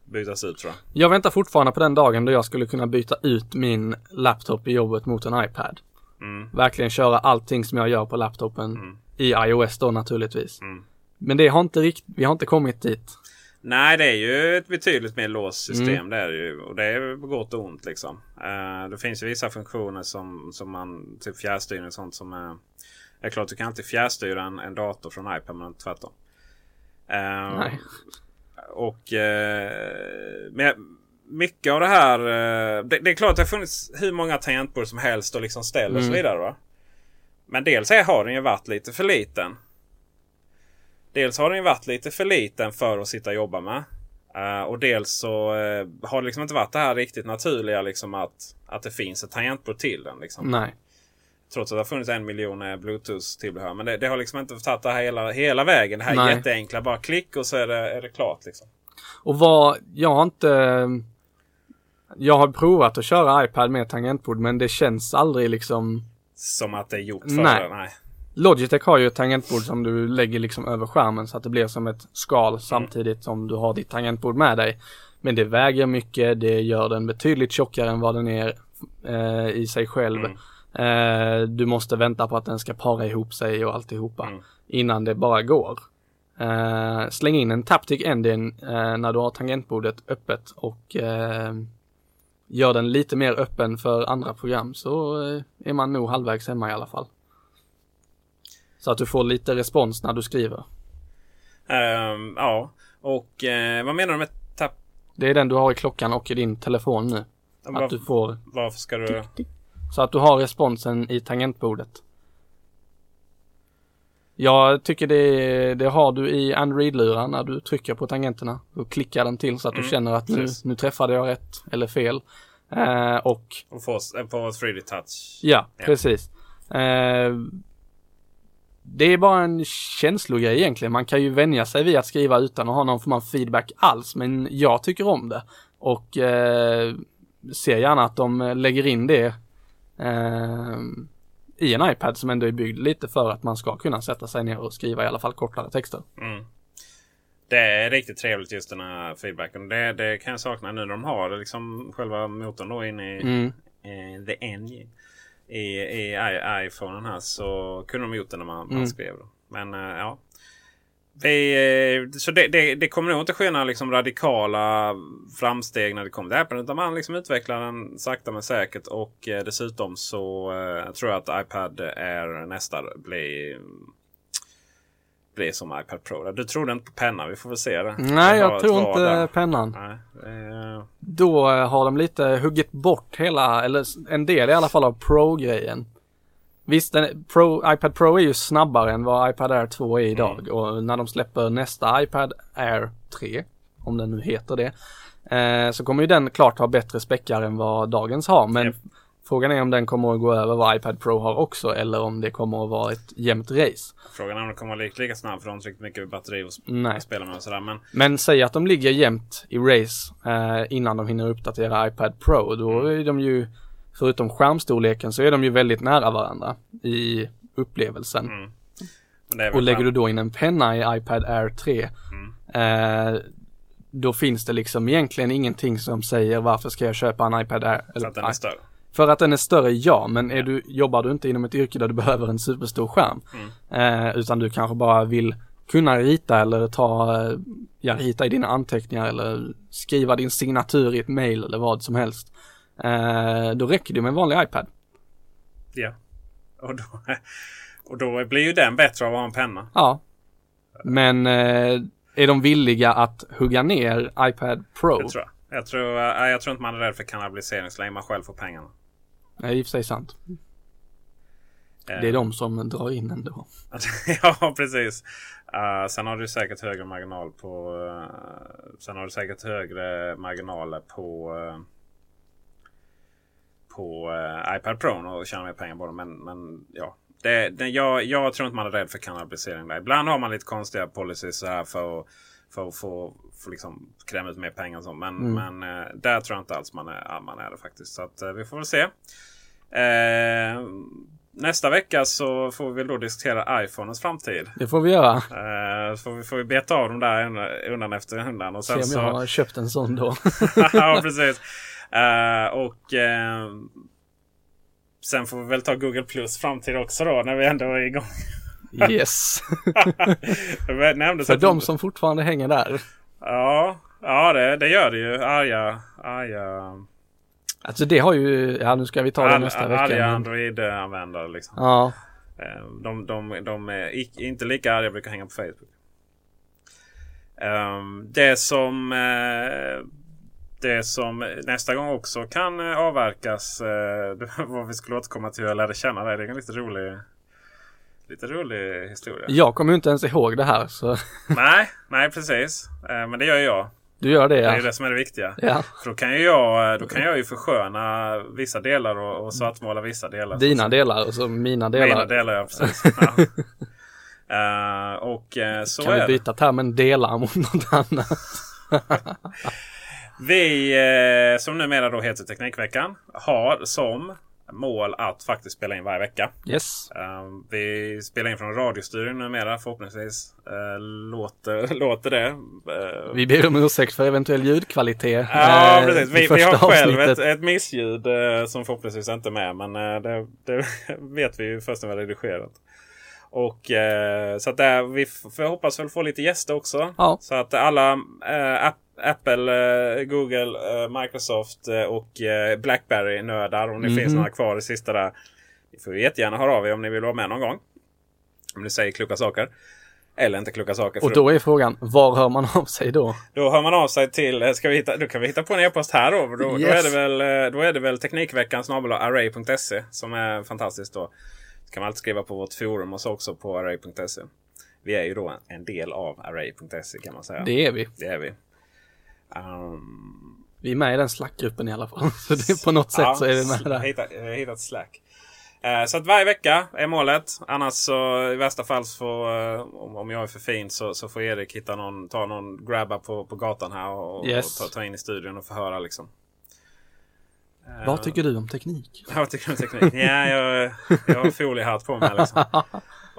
bytas ut tror jag. Jag väntar fortfarande på den dagen då jag skulle kunna byta ut min laptop i jobbet mot en iPad. Mm. Verkligen köra allting som jag gör på laptopen i iOS då naturligtvis. Mm. Men det har inte riktigt, vi har inte kommit dit. Nej, det är ju ett betydligt mer låst system. Mm. Det är ju. Och det är på gott och ont liksom. Eh, det finns ju vissa funktioner som, som man, typ fjärrstyrning och sånt som är... Det är klart du kan alltid fjärrstyra en, en dator från iPad men tvärtom. Eh, Nej. Och eh, men mycket av det här. eh, Det, det är klart att det har funnits hur många tangentbord som helst och liksom ställ och så Mm. vidare. Va? Men dels är, har den ju varit lite för liten. Dels har den ju varit lite för liten för att sitta och jobba med. Eh, och dels så eh, har det liksom inte varit det här riktigt naturliga liksom att, att det finns ett tangentbord till den. Liksom. Nej. Trots att det har funnits en miljon eh, Bluetooth-tillbehör. Men det, det har liksom inte tagit det här hela, hela vägen. Det här Nej. jätteenkla. Bara klick och så är det, är det klart. Liksom. Och vad, jag har inte Jag har provat att köra iPad med tangentbord men det känns aldrig liksom Som att det är gjort för Nej. det. Nej. Logitech har ju ett tangentbord som du lägger liksom över skärmen så att det blir som ett skal samtidigt som du har ditt tangentbord med dig. Men det väger mycket, det gör den betydligt tjockare än vad den är eh, i sig själv. Eh, du måste vänta på att den ska para ihop sig och alltihopa innan det bara går. Eh, släng in en Taptic Engine eh, när du har tangentbordet öppet och eh, gör den lite mer öppen för andra program så eh, är man nog halvvägs hemma i alla fall. Så att du får lite respons när du skriver. Ehm, ja, och eh, vad menar du med tapp? Det är den du har i klockan och i din telefon nu. Var- Att du får, Varför ska du... så att du har responsen i tangentbordet. Jag tycker det, det har du i Android-lurar när du trycker på tangenterna. Då klickar den till så att du Mm, känner att nu, precis. nu träffade jag rätt eller fel. Eh, och Och få, eh, på 3D touch? Ja, precis. Eh, det är bara en känslogrej egentligen. Man kan ju vänja sig vid att skriva utan att ha någon form av feedback alls. Men jag tycker om det. Och eh, ser gärna att de lägger in det eh, i en iPad som ändå är byggd lite för att man ska kunna sätta sig ner och skriva i alla fall kortare texter. Mm. Det är riktigt trevligt just den här feedbacken. Det, det kan jag sakna nu när de har liksom själva motorn då inne i, Mm. i the engine. I, i i- iPhonen här så kunde de gjort det när man, man Mm. skrev. Då. Men eh, ja. Vi, eh, så det, det, det kommer nog inte ske några liksom radikala framsteg när det kommer till Apple. Utan man liksom utvecklar den sakta men säkert. Och eh, dessutom så eh, tror jag att iPad Air nästa blir blir som iPad Pro. Du trodde inte på penna. Vi får väl se det. Nej, Det jag tror inte där. pennan. Nej, Då har de lite huggit bort hela, eller en del i alla fall av Pro-grejen. Visst, den, Pro, iPad Pro är ju snabbare än vad iPad Air 2 är idag och när de släpper nästa iPad Air 3, om den nu heter det, eh, så kommer ju den klart ha bättre späckar än vad dagens har. Men frågan är om den kommer att gå över vad iPad Pro har också eller om det kommer att vara ett jämnt race. frågan är om det kommer att vara lika, lika snabb. För de har inte riktigt mycket batteri att Nej. spela med och sådär. Men Men säg att de ligger jämnt i race eh, innan de hinner uppdatera iPad Pro. Då är de ju, förutom skärmstorleken så är de ju väldigt nära varandra i upplevelsen. Väl Och lägger du då in en penna i iPad Air 3 eh, då finns det liksom egentligen ingenting som säger varför ska jag köpa en iPad Air? För att den är större. För att den är större, ja, men är du, jobbar du inte inom ett yrke där du behöver en superstor skärm, eh, utan du kanske bara vill kunna rita eller ta, ja, rita i dina anteckningar eller skriva din signatur i ett mail eller vad som helst. Eh, då räcker det med en vanlig iPad. Ja. Och då, och då blir ju den bättre av att ha en penna. Ja. Men eh, är de villiga att hugga ner iPad Pro? Det tror jag. Jag tror, eh, jag tror inte man är rädd för kannibalisering så länge man själv får pengarna. Är i och för sig sant. Det är de som drar in ändå. ja, precis. Uh, sen har du säkert högre marginal på... Uh, sen har du säkert högre marginaler på... Uh, på iPad Pro och tjäna mer pengar på dem. Men, men ja, det, det, jag, jag tror inte man är rädd för kannibalisering där. Ibland har man lite konstiga policies så här för att för att få, liksom kräma ut mer pengar. Och så. Men, mm. men eh, där tror jag inte alls man är, man är det faktiskt. Så att, eh, vi får väl se. Eh, nästa vecka så får vi då diskutera iPhonens framtid. Det får vi göra. Eh, så får vi, får vi beta av dem där undan efter undan. Och sen Se om jag så... har köpt en sån då. ja, precis. Eh, och eh, sen får vi väl ta Google Plus framtid också då när vi ändå är igång. Yes. För de som fortfarande hänger där. Ja, ja det, det gör det ju. Arga, arga. Alltså det har ju, ja nu ska vi ta det All, nästa vecka. Arga Android-användare liksom. Ja. Eh, de, de, de är inte lika arga brukar hänga på Facebook. Um, det som uh, det som nästa gång också kan avverkas. Uh, vad vi skulle återkomma till hur jag lärde känna dig. Det är en lite rolig Lite rolig historia. Jag kommer inte ens ihåg det här så. nej, nej precis. Eh, men det gör jag. Du gör det ja. Det är det som är det viktiga. Ja. För då kan ju jag, då kan jag ju försköna vissa delar och, och svartmåla vissa delar. Dina delar och så mina delar. Mina delar ja, precis. Ja. uh, och uh, så kan är vi byta termen delar mot något annat? Vi uh, som numera då heter Teknikveckan har som mål att faktiskt spela in varje vecka. Yes. Uh, vi spelar in från radiostudion numera förhoppningsvis. Uh, låter, låter det. Uh, vi ber om ursäkt för eventuell ljudkvalitet. Ja, precis. Vi, vi har själv ett, ett missljud som förhoppningsvis inte är med. Men det, det vet vi ju först när vi har redigerat. Och så att där, vi får hoppas väl få lite gäster också. Ja. Så att alla app Apple, eh, Google, eh, Microsoft eh, och Blackberry-nördar. Om det mm. finns några kvar i sista där. Ni får jättegärna höra av er om ni vill vara med någon gång. Om ni säger kloka saker. Eller inte kloka saker. Och då är frågan, var hör man av sig då? Då hör man av sig till, ska vi hitta, då kan vi hitta på en e-post här då. Då, yes. då, är, det väl, då är det väl Teknikveckan array.se som är fantastiskt då. Kan man alltid skriva på vårt forum och så också på array.se. Vi är ju då en del av array.se kan man säga. Det är vi. Det är vi. Um, vi är med i den Slack-gruppen i alla fall. Så det, på något sätt ja, så är vi med där. Hittat, hittat Slack. Uh, så att varje vecka är målet. Annars så i värsta fall så får, uh, om jag är för fin så, så får Erik hitta någon, ta någon grabba på, på gatan här och, yes. och ta, ta, in i studion och förhöra liksom. Vad tycker du om teknik? Vad tycker du om teknik? ja, jag, jag har foliehatt på mig liksom.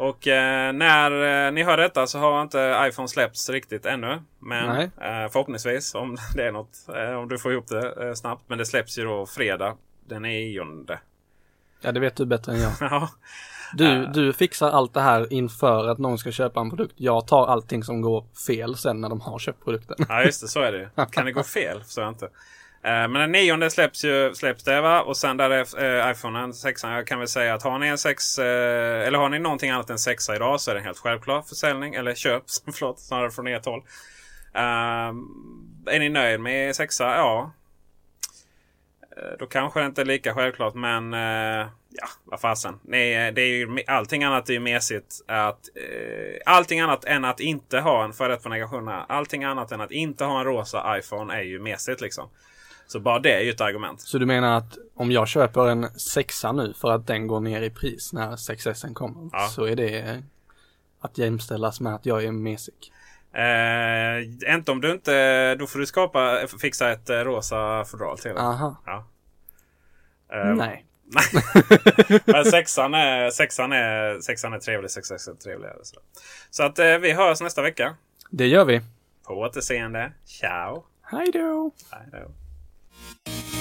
Och eh, när eh, ni hör detta så har inte iPhone släppts riktigt ännu. Men eh, förhoppningsvis om det är något. Eh, om du får ihop det eh, snabbt. Men det släpps ju då fredag den nionde. Ja det vet du bättre än jag. ja. Du, eh. du fixar allt det här inför att någon ska köpa en produkt. Jag tar allting som går fel sen när de har köpt produkten. ja just det, så är det Kan det gå fel? Så jag inte. Eh, men den nionde släpps ju släpps det va? Och sen där är eh, iPhone 6. Jag kan väl säga att har ni en 6 eh, eller har ni någonting annat än 6 idag så är det en helt självklar försäljning. Eller köp, förlåt, snarare från ert håll. Uh, är ni nöjd med 6 Ja. Uh, då kanske det inte är lika självklart men uh, ja, vad fasen. Nej, det är ju, allting annat är ju mesigt. Att, allting annat än att inte ha en, före detta på negationerna. Allting annat än att inte ha en rosa iPhone är ju mesigt liksom. Så bara det är ju ett argument. Så du menar att om jag köper en sexa nu för att den går ner i pris när 6S kommer. Ja. Så är det att jämställas med att jag är mesig? Eh, inte om du inte, då får du skapa, fixa ett eh, rosa fodral till Aha. Ja. Eh, Nej. Men sexan är, sexan är, sexan är trevlig, sexan är trevligare. Så, så att eh, vi hörs nästa vecka. Det gör vi. På återseende. Ciao! Hej då! Hej då! Thank you.